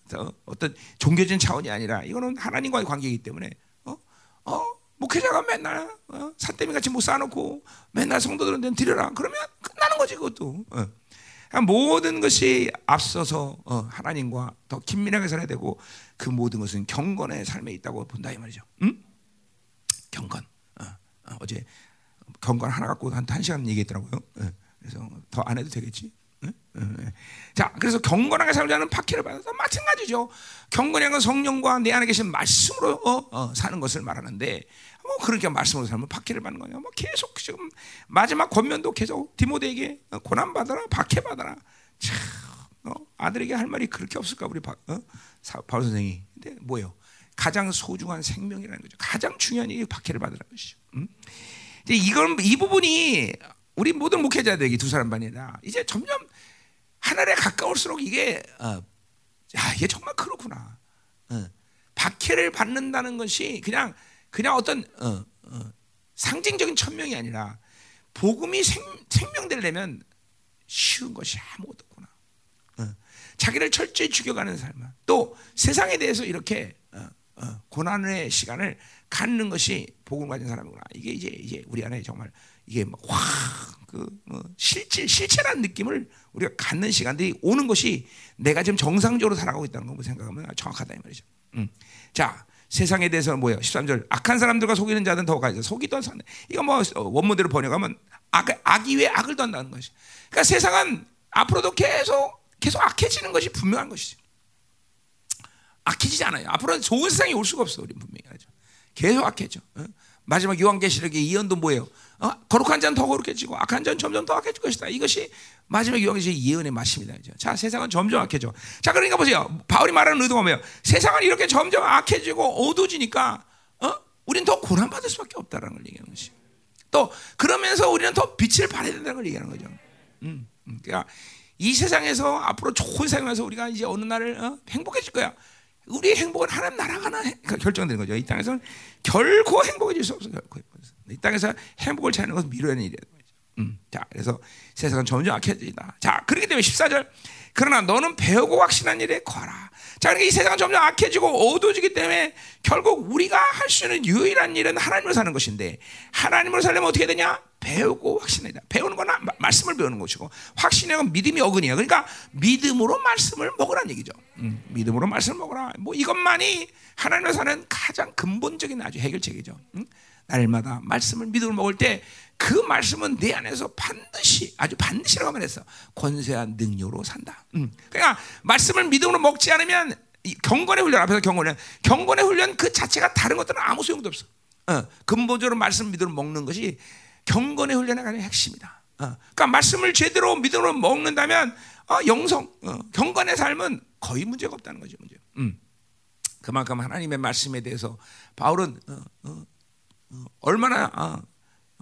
어 떤 종교적인 차원이 아니라 이거는 하나님과의 관계이기 때문에 어, 어, 목회자가 맨날 어, 산더미 같이 못 쌓아놓고 맨날 성도들한테 드려라. 그러면 끝나는 거지 그것도. 어. 모든 것이 앞서서 어, 하나님과 더 긴밀하게 살아야 되고 그 모든 것은 경건의 삶에 있다고 본다 이 말이죠. 응? 경건. 어, 어, 제 경건 하나 갖고 한, 한 시간 얘기했더라고요. 어, 그래서 더 안 해도 되겠지. 자, 그래서 경건하게 살자는 박해를 받아서 마찬가지죠. 경건한 건 성령과 내 안에 계신 말씀으로 어, 어, 사는 것을 말하는데 뭐 그렇게 말씀으로 살면 박해를 받는 거냐. 뭐 계속 지금 마지막 권면도 계속 디모데에게 고난 받아라, 박해 받아라. 참 어, 아들에게 할 말이 그렇게 없을까 우리 바, 어? 바울 선생이. 근데 뭐요? 가장 소중한 생명이라는 거죠. 가장 중요한 이 박해를 받으라는 것이죠. 음? 이제 이건 이 부분이 우리 모든 목회자들에게 두 사람 반이다. 이제 점점 하늘에 가까울수록 이게 어, 야 이게 정말 그렇구나. 어, 박해를 받는다는 것이 그냥 그냥 어떤 어, 어, 상징적인 천명이 아니라 복음이 생, 생명되려면 쉬운 것이 아무것도 없구나. 어, 자기를 철저히 죽여가는 삶, 또 세상에 대해서 이렇게 어, 어, 고난의 시간을 갖는 것이 복음 가진 사람이구나. 이게 이제 이제 우리 안에 정말 이게 확그 뭐 실질 실체라는 느낌을 우리가 갖는 시간들이 오는 것이 내가 지금 정상적으로 살아가고 있다는 거 생각하면 정확하다 이 말이죠. 음. 자, 세상에 대해서 뭐예요? 13절. 악한 사람들과 속이는 자는 더 가져. 속이던 사 이거 뭐 원문대로 번역하면 악, 악이 왜 악을 던다는 것이. 그러니까 세상은 앞으로도 계속 계속 악해지는 것이 분명한 것이지. 악해지지 않아요. 앞으로는 좋은 세상이 올 수가 없어. 우리 분명히 하죠. 계속 악해져. 어? 마지막 요한계시록의 이언도 뭐예요? 어? 거룩한 자는 더 거룩해지고 악한 자는 점점 더 악해질 것이다. 이것이 마지막 요한계시록 예언의 말씀이다. 자, 세상은 점점 악해져. 자, 그러니까 보세요. 바울이 말하는 의도가 뭐예요? 세상은 이렇게 점점 악해지고 어두워지니까 어? 우리는 더 고난 받을 수밖에 없다라는 걸 얘기하는 것이. 또 그러면서 우리는 더 빛을 발해야 된다는 걸 얘기하는 거죠. 음, 음. 그러니까 이 세상에서 앞으로 좋은 세상에서 우리가 이제 어느 날을 어? 행복해질 거야. 우리의 행복은 하나님 나라가 그러니까 결정되는 거죠. 이 땅에서는 결코 행복해질 수 없어. 결코. 이 땅에서 행복을 찾는 것은 하는 일이야. 음, 자, 그래서 세상은 점점 악해진다. 자, 그렇기 때문에 14절. 그러나 너는 배우고 확신한 일에 거라. 자, 이 세상은 점점 악해지고 어두워지기 때문에 결국 우리가 할 수 있는 유일한 일은 하나님으로 사는 것인데 하나님으로 살려면 어떻게 되냐? 배우고 확신해야 배우는 건 말씀을 배우는 것이고 확신의 건 믿음이 어근이야. 그러니까 믿음으로 말씀을 먹으라는 얘기죠. 음, 믿음으로 말씀을 먹으라. 뭐 이것만이 하나님으로 사는 가장 근본적인 아주 해결책이죠. 음? 날마다 말씀을 믿음으로 먹을 때 그 말씀은 내 안에서 반드시 아주 반드시라고 말했어 권세한 능력으로 산다. 음. 그러니까 말씀을 믿음으로 먹지 않으면 경건의 훈련 앞에서 경건의 경건의 훈련 그 자체가 다른 것들은 아무 소용도 없어. 어, 근본적으로 말씀 믿음으로 먹는 것이 경건의 훈련의 가장 핵심이다. 어, 그러니까 말씀을 제대로 믿음으로 먹는다면 어, 영성, 어, 경건의 삶은 거의 문제가 없다는 거죠. 문제. 음. 그만큼 하나님의 말씀에 대해서 바울은 어, 어, 어, 얼마나 어,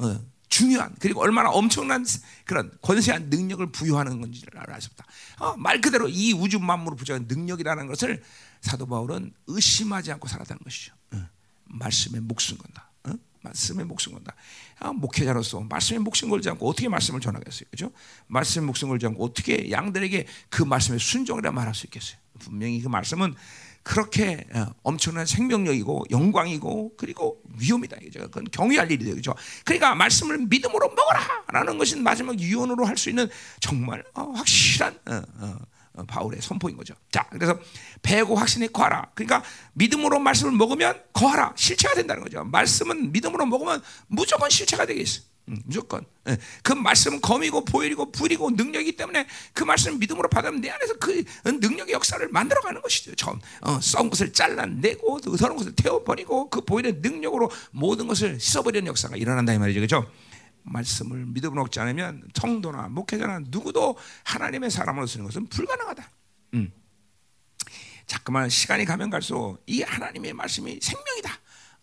어, 중요한 그리고 얼마나 엄청난 그런 권세한 능력을 부여하는 건지를 알았습니다. 어, 말 그대로 이 우주 만물을 부여한 능력이라는 것을 사도 바울은 의심하지 않고 살았다는 것이죠. 어, 말씀에 목숨 건다. 어? 말씀에 목숨 건다. 아, 목회자로서 말씀에 목숨 걸지 않고 어떻게 말씀을 전하겠어요? 그죠? 말씀에 목숨 걸지 않고 어떻게 양들에게 그 말씀에 순종이라 말할 수 있겠어요? 분명히 그 말씀은 그렇게 어, 엄청난 생명력이고 영광이고 그리고 위험이다. 그건 경외할 일이죠. 그죠? 그러니까 말씀을 믿음으로 먹어라 라는 것은 마지막 유언으로 할 수 있는 정말 어, 확실한 어, 바울의 선포인 거죠. 자, 그래서 배고 확신에 거하라. 그러니까 믿음으로 말씀을 먹으면 거하라. 실체가 된다는 거죠. 말씀은 믿음으로 먹으면 무조건 실체가 되겠어. 음, 무조건 예. 그 말씀은 검이고 보일이고 불이고 능력이기 때문에 그 말씀을 믿음으로 받으면 내 안에서 그 능력의 역사를 만들어가는 것이죠. 처음 어, 썩은 것을 잘라내고 더러운 것을 태워버리고 그 보일의 능력으로 모든 것을 씻어버리는 역사가 일어난다 이 말이죠, 그렇죠? 말씀을 믿음으로 먹지 않으면 성도나 목회자나 누구도 하나님의 사람으로 쓰는 것은 불가능하다. 음. 자꾸만 시간이 가면 갈수록 이 하나님의 말씀이 생명이다,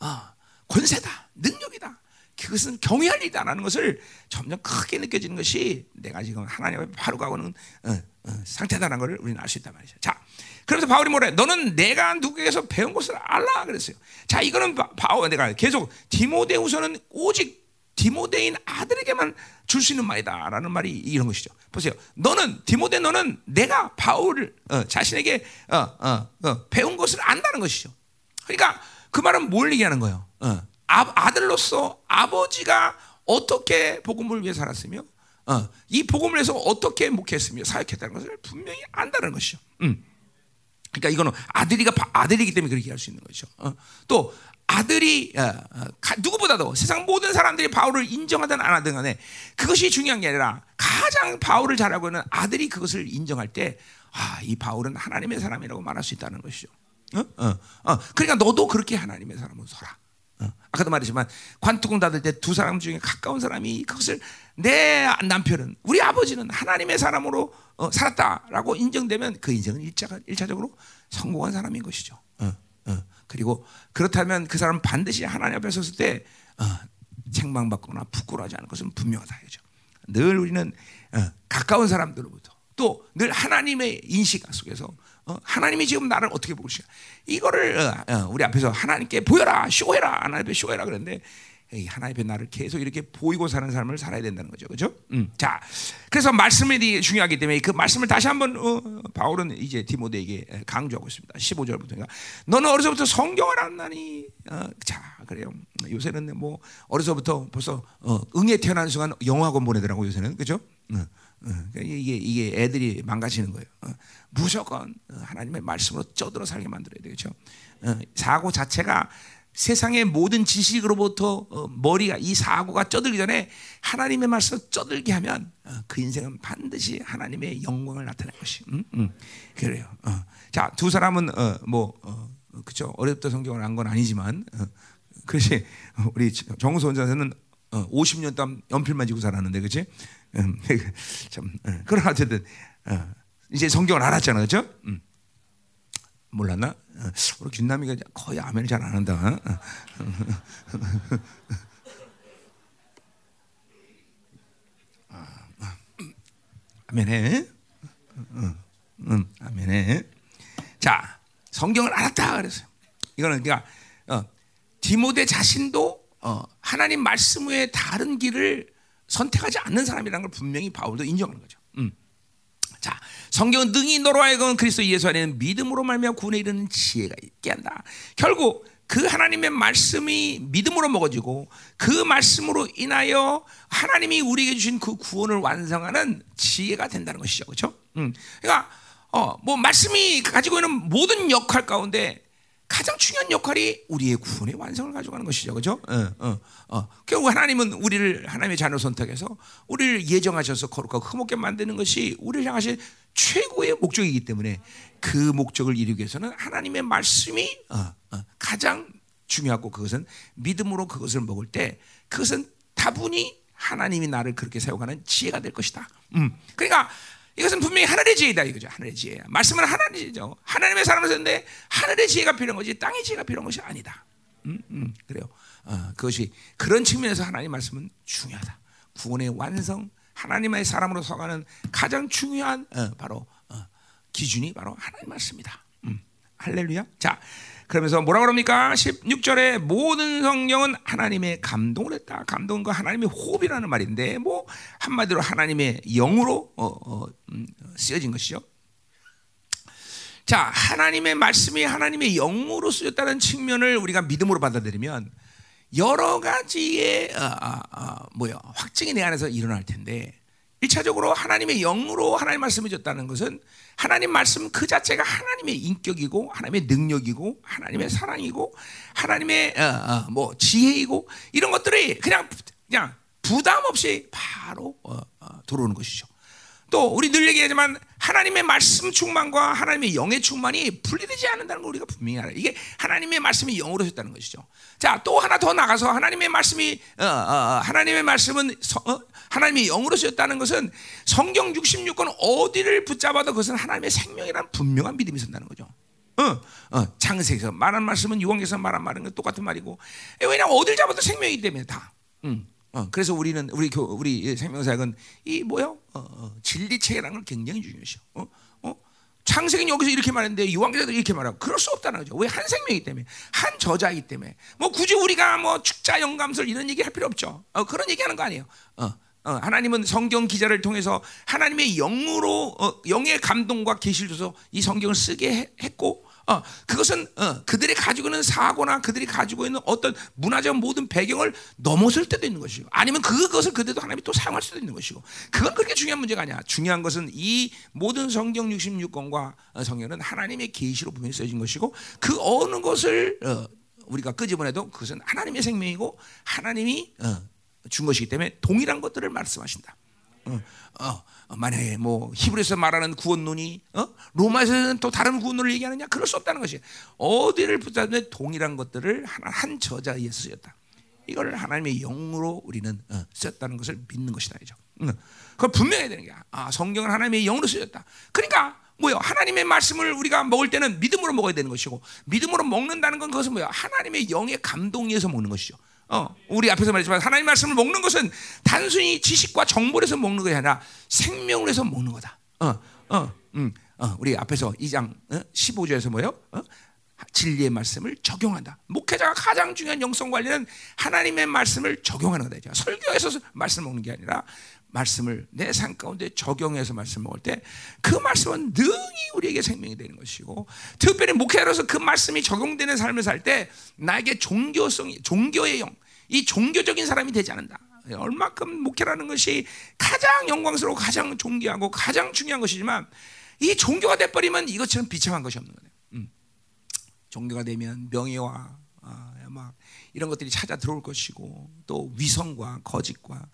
어, 권세다, 능력이다. 그것은 경외할 일이다라는 것을 점점 크게 느껴지는 것이 내가 지금 하나님 앞에 바로 가고는 어, 어, 상태다라는 것을 우리는 알 수 있단 말이죠. 자, 그래서 바울이 뭐래? 너는 내가 누구에게서 배운 것을 알라 그랬어요. 자, 이거는 바울 내가 계속 디모데후서는 오직 디모데인 아들에게만 줄 수 있는 말이다라는 말이 이런 것이죠. 보세요. 너는 디모데 너는 내가 바울을 어, 자신에게 어, 어, 어 배운 것을 안다는 것이죠. 그러니까 그 말은 뭘 얘기하는 거예요? 아, 들로서 아버지가 어떻게 복음을 위해 살았으며 어, 이 복음을 위해서 어떻게 목했으며 사역했다는 것을 분명히 안다는 것이죠. 음. 그러니까 이거는 아들이가 아들이기 때문에 그렇게 할 수 있는 거죠. 어. 또 아들이 어, 어, 누구보다도 세상 모든 사람들이 바울을 인정하든 안 하든 간에 그것이 중요한 게 아니라 가장 바울을 잘하고 있는 아들이 그것을 인정할 때 아, 이 바울은 하나님의 사람이라고 말할 수 있다는 것이죠. 어? 어, 어. 그러니까 너도 그렇게 하나님의 사람으로 서라. 어. 아까도 말했지만 관뚜껑 닫을 때 두 사람 중에 가까운 사람이 그것을 내 남편은 우리 아버지는 하나님의 사람으로 어, 살았다라고 인정되면 그 인생은 일차가 일차적으로 성공한 사람인 것이죠. 어, 어. 그리고 그렇다면 그 사람 반드시 하나님 앞에 섰을 때 어, 책망받거나 부끄러워하지 않을 것은 분명하다 이죠. 늘 우리는 어, 가까운 사람들로부터 또 늘 하나님의 인식 속에서 어, 하나님이 지금 나를 어떻게 보고 계시냐 이거를 어, 어, 우리 앞에서 하나님께 보여라 쇼해라 하나님 앞에 쇼해라 에이, 하나님 앞에 나를 계속 이렇게 보이고 사는 삶을 살아야 된다는 거죠, 그렇죠? 음, 자, 그래서 말씀이 중요하기 때문에 그 말씀을 다시 한번 어, 바울은 이제 디모데에게 강조하고 있습니다. 15절부터 너는 어려서부터 성경을 안나니, 어, 자, 그래요. 요새는 뭐 어려서부터 벌써 어, 응에 태어나는 순간 영어학원 보내더라고 요새는, 그렇죠? 어, 그러니까 이게 이게 애들이 망가지는 거예요. 어, 무조건 하나님의 말씀으로 쪄들어 살게 만들어야 되겠죠. 사고 자체가 세상의 모든 지식으로부터 어, 머리가 이 사고가 쪄들기 전에 하나님의 말씀 쪄들게 하면 어, 그 인생은 반드시 하나님의 영광을 나타낼 것이. 음, 음. 그래요. 어. 자, 두 사람은 뭐 그죠 어렵다 성경을 안 건 아니지만 그렇지 우리 정수 원장는 50년 동안 연필만 지고 살았는데 그렇지? 음, 참 그러나 어쨌든 이제 성경을 알았잖아, 그렇죠? 몰랐나? 우리 김남이가 거의 아멘을 잘 안 한다. 아멘해. 응, 아멘해. 자, 성경을 알았다 그랬어요. 이거는 그러니까 어, 디모데 자신도 어, 하나님 말씀 외에 다른 길을 선택하지 않는 사람이라는 걸 분명히 바울도 인정하는 거죠. 음. 자, 성경은 능히 너로 하여금 그리스도 예수 안에는 믿음으로 말미암아 구원에 이르는 지혜가 있게 한다. 결국 그 하나님의 말씀이 믿음으로 먹어지고 그 말씀으로 인하여 하나님이 우리에게 주신 그 구원을 완성하는 지혜가 된다는 것이죠. 그렇죠? 음. 그러니까 어, 뭐 말씀이 가지고 있는 모든 역할 가운데 가장 중요한 역할이 우리의 구원의 완성을 가져가는 것이죠. 그죠? 어, 어, 어. 결국 하나님은 우리를 하나님의 자녀 선택해서 우리를 예정하셔서 거룩하고 흠없게 만드는 것이 우리를 향하신 최고의 목적이기 때문에 그 목적을 이루기 위해서는 하나님의 말씀이 어, 어, 가장 중요하고 그것은 믿음으로 그것을 먹을 때 그것은 다분히 하나님이 나를 그렇게 사용하는 지혜가 될 것이다. 음. 그러니까 이것은 분명히 하늘의 지혜다 이거죠. 하늘의 지혜. 말씀은 하나님의 지혜죠. 하나님의 사람을 썼는데 하늘의 지혜가 필요한 거지 땅의 지혜가 필요한 것이 아니다. 음, 음, 그래요. 어, 그것이 그런 측면에서 하나님 말씀은 중요하다. 구원의 완성, 하나님의 사람으로 서가는 가장 중요한 어, 바로 어, 기준이 바로 하나님 말씀이다. 음, 할렐루야. 자, 그러면서 뭐라 그럽니까? 16절에 모든 성경은 하나님의 감동을 했다. 감동은 그 하나님의 호흡이라는 말인데 뭐 한마디로 하나님의 영으로 어, 어, 음, 쓰여진 것이죠. 자, 하나님의 말씀이 하나님의 영으로 쓰였다는 측면을 우리가 믿음으로 받아들이면 여러 가지의 어, 어, 어, 뭐야 확증이 내 안에서 일어날 텐데 1차적으로 하나님의 영으로 하나님 말씀을 줬다는 것은 하나님 말씀 그 자체가 하나님의 인격이고 하나님의 능력이고 하나님의 사랑이고 하나님의 어, 어, 뭐 지혜이고 이런 것들이 그냥 그냥 부담 없이 바로 어, 어 들어오는 것이죠. 또 우리 늘 얘기하지만 하나님의 말씀 충만과 하나님의 영의 충만이 분리되지 않는다는 걸 우리가 분명히 알아요. 이게 하나님의 말씀이 영으로 셨다는 것이죠. 자, 또 하나 더 나가서 하나님의 말씀이 어, 어, 어 하나님의 말씀은 서, 어, 하나님의 영으로 쓰였다는 것은 성경 66권 어디를 붙잡아도 그것은 하나님의 생명이라는 분명한 믿음이 있다는 거죠. 어, 어, 창세기에서 말한 말씀은 유황에서 말한 말은 똑같은 말이고 왜냐하면 어딜 잡아도 생명이기 때문에 다. 음. 어, 그래서 우리는 우리 교 우리 생명사역은 이 뭐요? 어, 어, 진리체라는 걸 굉장히 중요시요. 어, 어? 창세기는 여기서 이렇게 말했는데 유황기도 이렇게 말하고 그럴 수 없다는 거죠. 왜 한 생명이기 때문에 한 저자이기 때문에 뭐 굳이 우리가 뭐 축자 영감설 이런 얘기 할 필요 없죠. 어, 그런 얘기하는 거 아니에요. 어, 어, 하나님은 성경 기자를 통해서 하나님의 영으로 어, 영의 감동과 계시를 줘서 이 성경을 쓰게 했고 어, 그것은 어, 그들이 가지고 있는 사고나 그들이 가지고 있는 어떤 문화적 모든 배경을 넘어설 때도 있는 것이고 아니면 그것을 그대도 하나님이 또 사용할 수도 있는 것이고 그건 그렇게 중요한 문제가 아니야. 중요한 것은 이 모든 성경 66권과 어, 성경은 하나님의 계시로 분명히 써진 것이고 그 어느 것을 어, 우리가 끄집어내도 그것은 하나님의 생명이고 하나님이 어, 준 것이기 때문에 동일한 것들을 말씀하신다. 어, 어. 어, 만약에 뭐 히브리서 말하는 구원론이 어? 로마에서는 또 다른 구원론을 얘기하느냐? 그럴 수 없다는 것이 어디를 붙잡는 동일한 것들을 하나 한 저자에 쓰였다. 이걸 하나님의 영으로 우리는 어, 썼다는 것을 믿는 것이다 이죠. 응. 그걸 분명해야 되는 거야. 아 성경은 하나님의 영으로 쓰였다. 그러니까 뭐요? 하나님의 말씀을 우리가 먹을 때는 믿음으로 먹어야 되는 것이고 믿음으로 먹는다는 건 그것은 뭐야? 하나님의 영의 감동에 서 먹는 것이죠. 어, 우리 앞에서 말했지만 하나님 말씀을 먹는 것은 단순히 지식과 정보를 해서 먹는 것이 아니라 생명을 해서 먹는 거다. 어, 어, 음, 어, 우리 앞에서 2장 어? 15절에서 뭐예요? 어? 진리의 말씀을 적용한다. 목회자가 가장 중요한 영성 관리는 하나님의 말씀을 적용하는 거다. 설교에서 말씀 먹는 게 아니라 말씀을 내 삶 가운데 적용해서 말씀 먹을 때 그 말씀은 능히 우리에게 생명이 되는 것이고 특별히 목회자로서 그 말씀이 적용되는 삶을 살 때 나에게 종교성, 종교의 영, 이 종교적인 사람이 되지 않는다. 얼마큼 목회라는 것이 가장 영광스러워 가장 존귀하고 가장 중요한 것이지만 이 종교가 돼버리면 이것처럼 비참한 것이 없는 거예요. 음. 종교가 되면 명예와 아, 막 이런 것들이 찾아 들어올 것이고 또 위성과 거짓과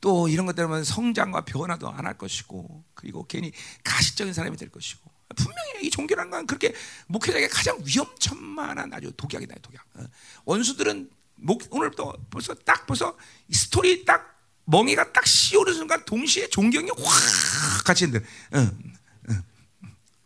또 이런 것 때문에 성장과 변화도 안 할 것이고 그리고 괜히 가식적인 사람이 될 것이고 분명히 이 종교라는 건 그렇게 목회자에게 가장 위험천만한 아주 독약이다 독약. 어. 원수들은 목, 오늘 또 벌써 딱 벌써 스토리 딱 멍이가 딱 씌오는 순간 동시에 존경이 확 같이 있는. 어, 어,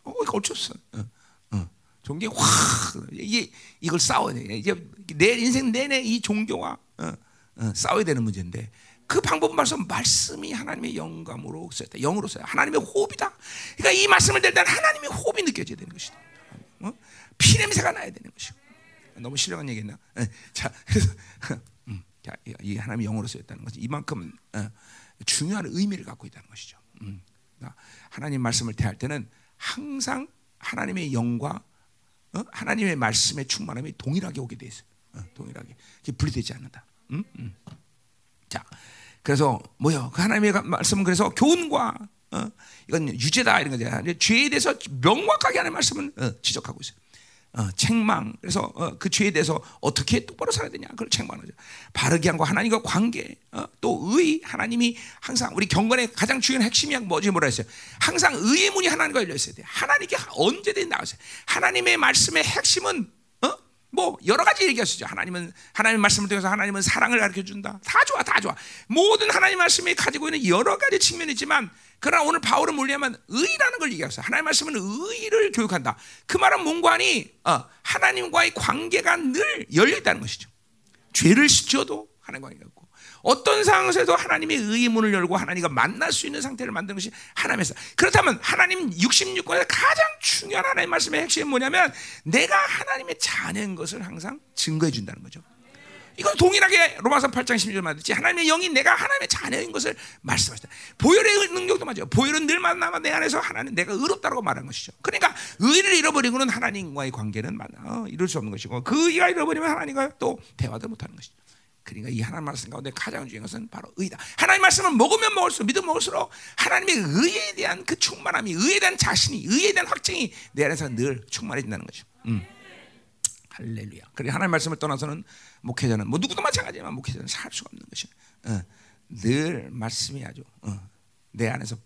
어, 이거 어쩌어 어, 어. 존경이 확 이게 이걸 싸워야 돼. 이제 내 인생 내내 이 종교와 어, 어, 싸워야 되는 문제인데 그 방법은 말씀 말씀이 하나님의 영감으로 쓰였다. 영으로 써요. 하나님의 호흡이다. 그러니까 이 말씀을 들 때는 하나님의 호흡이 느껴져야 되는 것이다. 어? 피 냄새가 나야 되는 것이고. 너무 신령한 얘기했나? 예. 자, 그래서 음, 이 하나님의 영으로 쓰였다는 것이 이만큼 어, 중요한 의미를 갖고 있다는 것이죠. 음, 하나님 말씀을 대할 때는 항상 하나님의 영과 어? 하나님의 말씀의 충만함이 동일하게 오게 돼 있어요. 어, 동일하게 분리되지 않는다. 음? 음. 자, 그래서 뭐요? 그 하나님의 말씀은 그래서 교훈과 어? 이건 유죄다 이런 거죠. 죄에 대해서 명확하게 하는 말씀은 어, 지적하고 있어요. 어, 책망. 그래서 어, 그 죄에 대해서 어떻게 똑바로 살아야 되냐. 그걸 책망하죠. 바르게 한 거 하나님과 관계. 어, 또 의. 하나님이 항상 우리 경건의 가장 중요한 핵심이 뭐지 뭐라 했어요. 항상 의의 문이 하나님과 열려 있어야 돼. 하나님께 언제든 나오세요. 하나님의 말씀의 핵심은 어? 뭐 여러 가지 있죠. 하나님은 하나님의 말씀을 통해서 하나님은 사랑을 가르쳐 준다. 다 좋아, 다 좋아. 모든 하나님 말씀이 가지고 있는 여러 가지 측면이 있지만 그러나 오늘 바울은 물리하면 의라는 걸 얘기했어요. 하나님 말씀은 의를 교육한다. 그 말은 뭔가니 어, 하나님과의 관계가 늘 열려 있다는 것이죠. 죄를 씻어도 하나님과 관계가 어떤 상황에서도 하나님의 의의 문을 열고 하나님과 만날 수 있는 상태를 만드는 것이 하나님에서 그렇다면 하나님 66권에서 가장 중요한 하나님 말씀의 핵심이 뭐냐면 내가 하나님의 자녀인 것을 항상 증거해 준다는 거죠. 이건 동일하게 로마서 8장 16절 말했지 하나님의 영이 내가 하나님의 자녀인 것을 말씀하시다. 보혈의 능력도 맞아요. 보혈은 늘 만나면 내 안에서 하나님 내가 의롭다고 말한 것이죠. 그러니까 의를 잃어버리고는 하나님과의 관계는 어, 이룰 수 없는 것이고 그 의가 잃어버리면 하나님과 또 대화도 못하는 것이죠. 그러니까 이 하나님 말씀 가운데 가장 중요한 것은 바로 의다. 하나님 말씀을 먹으면 먹을수록 믿으면 먹을수록 하나님의 의에 대한 그 충만함이 의에 대한 자신이 의에 대한 확증이 내 안에서 늘 충만해진다는 거죠. 음. 할렐루야. 그래 하나님 말씀을 떠나서는 목회자는 뭐 누구도 마찬가지지만 목회자는 살 수가 없는 것이 어, 늘 말씀이 아주 어, 내 안에서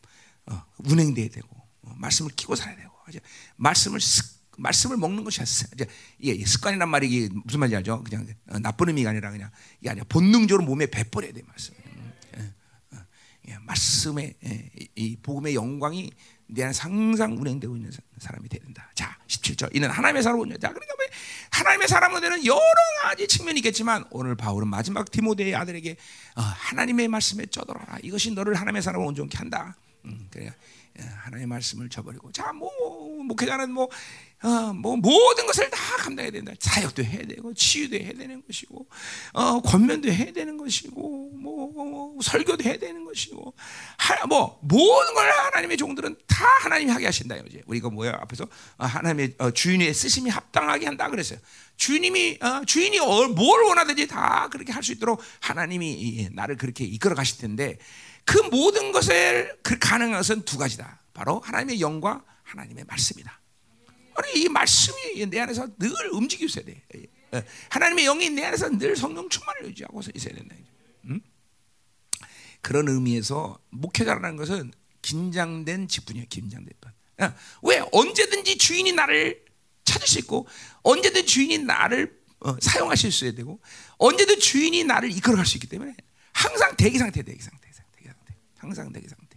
어, 운행돼야 되고 어, 말씀을 끼고 살아야 되고 이제 말씀을 습, 말씀을 먹는 것이 이제 예, 습관이란 말이 이게 무슨 말인지 알죠? 그냥 어, 나쁜 의미가 아니라 그냥 이게 아니라 본능적으로 몸에 배버려야 돼 말씀. 예, 어, 예, 말씀의 예, 이 복음의 영광이 내 안에 항상 운행되고 있는 사람이 되야 된다. 자, 17절. 이는 하나님의 사람은 자, 그러니까 왜 하나님의 사람은 되는 여러 가지 측면이 있겠지만 오늘 바울은 마지막 디모데의 아들에게 어, 하나님의 말씀에 쩌들어라. 이것이 너를 하나님의 사람을 온전케 한다. 음, 그래. 예, 하나님의 말씀을 저버리고 자, 뭐 목회자는 뭐 어, 뭐 모든 것을 다 감당해야 된다. 사역도 해야 되고 치유도 해야 되는 것이고 어, 권면도 해야 되는 것이고 뭐, 뭐 설교도 해야 되는 것이고 하, 뭐 모든 걸 하나님의 종들은 다 하나님이 하게 하신다 이제 우리가 뭐야 앞에서 어, 하나님의 어, 주인의 쓰심이 합당하게 한다 그랬어요. 주님이 어, 주인이 뭘 원하든지 다 그렇게 할 수 있도록 하나님이 나를 그렇게 이끌어 가실 텐데 그 모든 것을 그 가능한 것은 두 가지다. 바로 하나님의 영과 하나님의 말씀이다. 아니 이 말씀이 내 안에서 늘 움직여 있어야 돼. 예, 예. 하나님의 영이 내 안에서 늘 성령 충만을 유지하고 있어야 된다. 음? 그런 의미에서 목회자라는 것은 긴장된 직분이에요. 긴장된 분. 예. 왜 언제든지 주인이 나를 찾을 수 있고 언제든 주인이 나를 어, 사용하실 수 있어야 되고 언제든 주인이 나를 이끌어갈 수 있기 때문에 항상 대기 상태, 대기 상태, 대기 상태, 항상 대기 상태.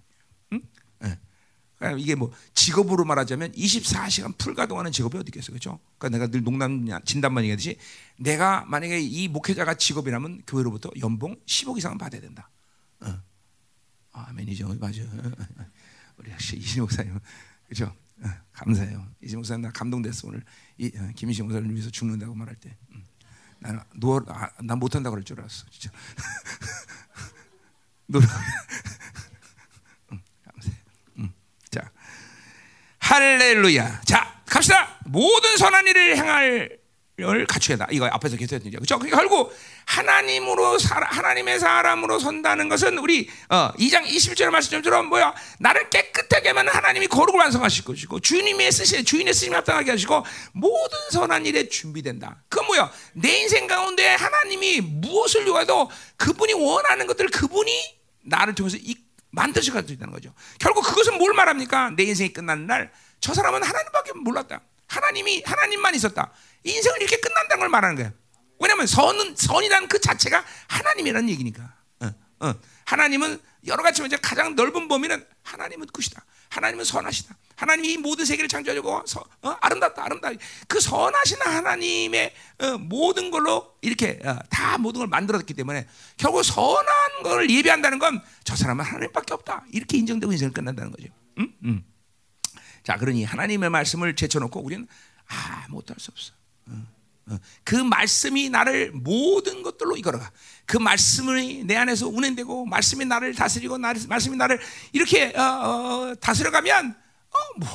그러니까 이게 뭐 직업으로 말하자면 24시간 풀가동하는 직업이 어디 있겠어, 그렇죠? 그러니까 내가 늘 농담 진단만 얘기하듯이 내가 만약에 이 목회자가 직업이라면 교회로부터 연봉 10억 이상은 받아야 된다. 어. 아멘이죠, 맞아. 우리 역시 이신 목사님 그죠? 어, 감사해요. 이신 목사님 나 감동됐어 오늘 이, 어, 김희신 목사님 위해서 죽는다고 말할 때 음. 나는 누워 아, 난 못한다 그럴 줄 알았어 진짜. 노력. 음, 감사해. 음, 자 할렐루야. 자 갑시다. 모든 선한 일을 행할 을 갖춰야 다 이거 앞에서 계속 했죠. 그렇죠? 결국 하나님으로 살 하나님의 사람으로 선다는 것은 우리 어, 2장 21절 말씀처럼 뭐야? 나를 깨끗하게 하면 하나님이 거룩을 완성하실 것이고 주님의 쓰시 주인의 쓰심에 합당하게 하시고 모든 선한 일에 준비된다. 그 뭐야? 내 인생 가운데 하나님이 무엇을 요구해도 그분이 원하는 것들 그분이 나를 통해서 이, 만드실 수 있다는 거죠. 결국 그것은 뭘 말합니까? 내 인생이 끝나는 날 저 사람은 하나님밖에 몰랐다. 하나님이 하나님만 있었다. 인생을 이렇게 끝난다는 걸 말하는 거야. 왜냐하면 선은 선이라는 그 자체가 하나님이라는 얘기니까. 어, 어. 하나님은 여러 가지 이제 가장 넓은 범위는 하나님은 끝이다. 하나님은 선하시다. 하나님이 이 모든 세계를 창조하고 서, 어? 아름답다, 아름다. 그 선하신 하나님의 어, 모든 걸로 이렇게 어, 다 모든 걸 만들었기 때문에 결국 선한 걸 예배한다는 건 저 사람은 하나님밖에 없다. 이렇게 인정되고 인생을 끝난다는 거죠. 음? 음. 자, 그러니 하나님의 말씀을 제쳐놓고 우리는 아무것도 할 수 없어. 어, 어. 그 말씀이 나를 모든 것들로 이끌어가. 그 말씀이 내 안에서 운행되고 말씀이 나를 다스리고 말씀이 나를 이렇게 어, 어, 다스려가면 어, 뭐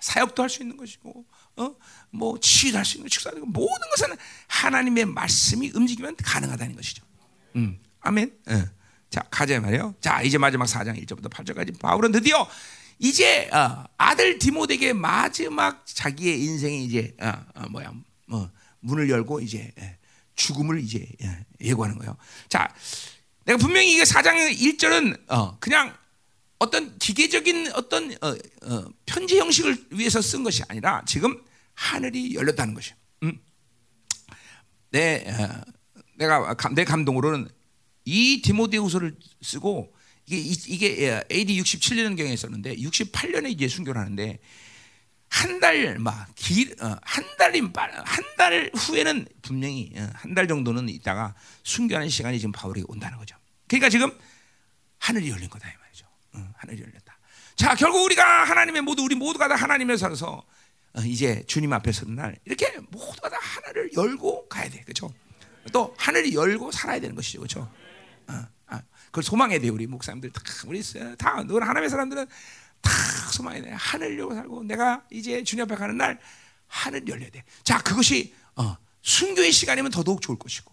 사역도 할 수 있는 것이고 어, 뭐 치유도 할 수 있는 식사도 모든 것은 하나님의 말씀이 움직이면 가능하다는 것이죠. 음, 아멘. 어. 자 가자 말이요. 자 이제 마지막 4장 1절부터 8절까지 바울은 드디어 이제 어, 아들 디모데에게 마지막 자기의 인생이 이제 어, 어, 뭐야 뭐 문을 열고 이제 예, 죽음을 이제 예, 예고하는 거예요. 자, 내가 분명히 이게 4장 1절은 어, 그냥 어떤 기계적인 어떤 어, 어, 편지 형식을 위해서 쓴 것이 아니라 지금 하늘이 열렸다는 것이에요. 음. 내 어, 내가 내 감동으로는 이 디모데후서를 쓰고 이게 이게 AD 67년 경에 있었는데 68년에 이제 순교를 하는데 한 달 막길한 어, 달이 한달 후에는 분명히 어, 한달 정도는 있다가 순교하는 시간이 지금 바울에게 온다는 거죠. 그러니까 지금 하늘이 열린 거다 이 말이죠. 어, 하늘이 열렸다. 자 결국 우리가 하나님의 모두 우리 모두가 다 하나님의 살아서 이제 주님 앞에 서는 날 이렇게 모두가 다 하늘을 열고 가야 돼, 그렇죠? 또 하늘이 열고 살아야 되는 것이죠, 그렇죠? 아, 그걸 소망해야 돼 우리 목사님들 다 우리 다늘 하나님의 사람들은 다 소망해야 돼. 하늘 열고 살고 내가 이제 주님 앞에 가는 날 하늘 열려야 돼. 자 그것이 어, 순교의 시간이면 더더욱 좋을 것이고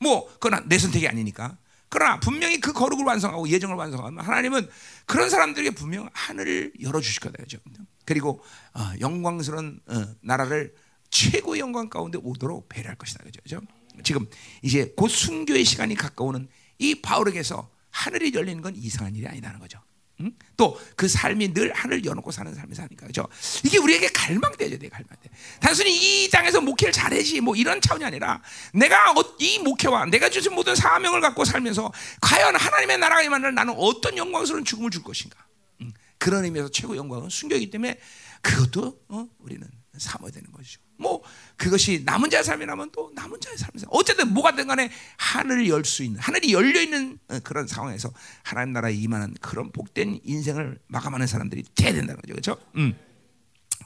뭐 그건 내 선택이 아니니까. 그러나 분명히 그 거룩을 완성하고 예정을 완성하면 하나님은 그런 사람들에게 분명 하늘을 열어 주실 거다죠. 그리고 어, 영광스러운 어, 나라를 최고의 영광 가운데 오도록 배려할 것이다. 그죠? 지금 이제 곧 순교의 시간이 가까우는 이 바울에게서 하늘이 열리는 건 이상한 일이 아니라는 거죠. 응? 또그 삶이 늘 하늘 열어놓고 사는 삶이 사니까 그죠? 이게 우리에게 갈망되죠, 돼 갈망돼. 단순히 이 땅에서 목회를 잘해지 뭐 이런 차원이 아니라 내가 어, 이 목회와 내가 주신 모든 사명을 갖고 살면서 과연 하나님의 나라가 임하는 나는 어떤 영광스러운 죽음을 줄 것인가? 응? 그런 의미에서 최고 영광은 순교이기 때문에 그것도 어? 우리는 삼아야 되는 것이죠. 뭐 그것이 남은 자의 삶이라면 또 남은 자의 삶이죠. 어쨌든 뭐가 든 간에 하늘을 열 수 있는 하늘이 열려 있는 어, 그런 상황에서 하나님 나라에 임하는 그런 복된 인생을 마감하는 사람들이 돼야 된다는 거죠. 그렇죠? 음.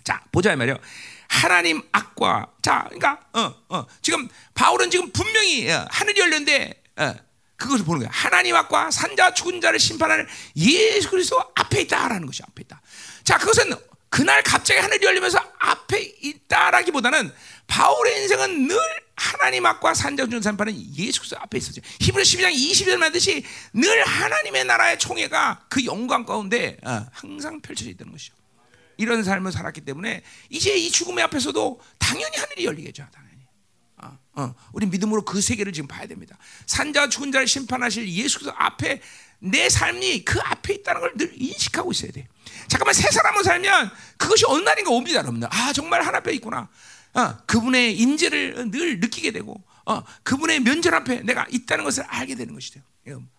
자, 보자 말이요. 하나님 악과 자, 그러니까 어, 어. 지금 바울은 지금 분명히 어, 하늘이 열렸는데 어, 그것을 보는 거야. 하나님 악과 산자 죽은 자를 심판하는 예수 그리스도 앞에 있다라는 것이 앞에 있다. 자, 그것은 그날 갑자기 하늘이 열리면서 앞에 있다라기보다는 바울의 인생은 늘 하나님 앞과 산자 준 산파는 예수 그리스도 앞에 있었죠. 히브리 12장 20절 말듯이 늘 하나님의 나라의 총회가 그 영광 가운데 어, 항상 펼쳐져 있다는 것이죠. 이런 삶을 살았기 때문에 이제 이 죽음의 앞에서도 당연히 하늘이 열리겠죠. 당연히. 어, 어, 우리 믿음으로 그 세계를 지금 봐야 됩니다. 산자 죽은 자를 심판하실 예수 그리스도 앞에 내 삶이 그 앞에 있다는 걸 늘 인식하고 있어야 돼. 잠깐만 새 사람으로 살면 그것이 어느 날인가 옵니다, 여러분들. 아 정말 하나 앞에 있구나. 어, 그분의 임재를 늘 느끼게 되고, 어, 그분의 면전 앞에 내가 있다는 것을 알게 되는 것이죠.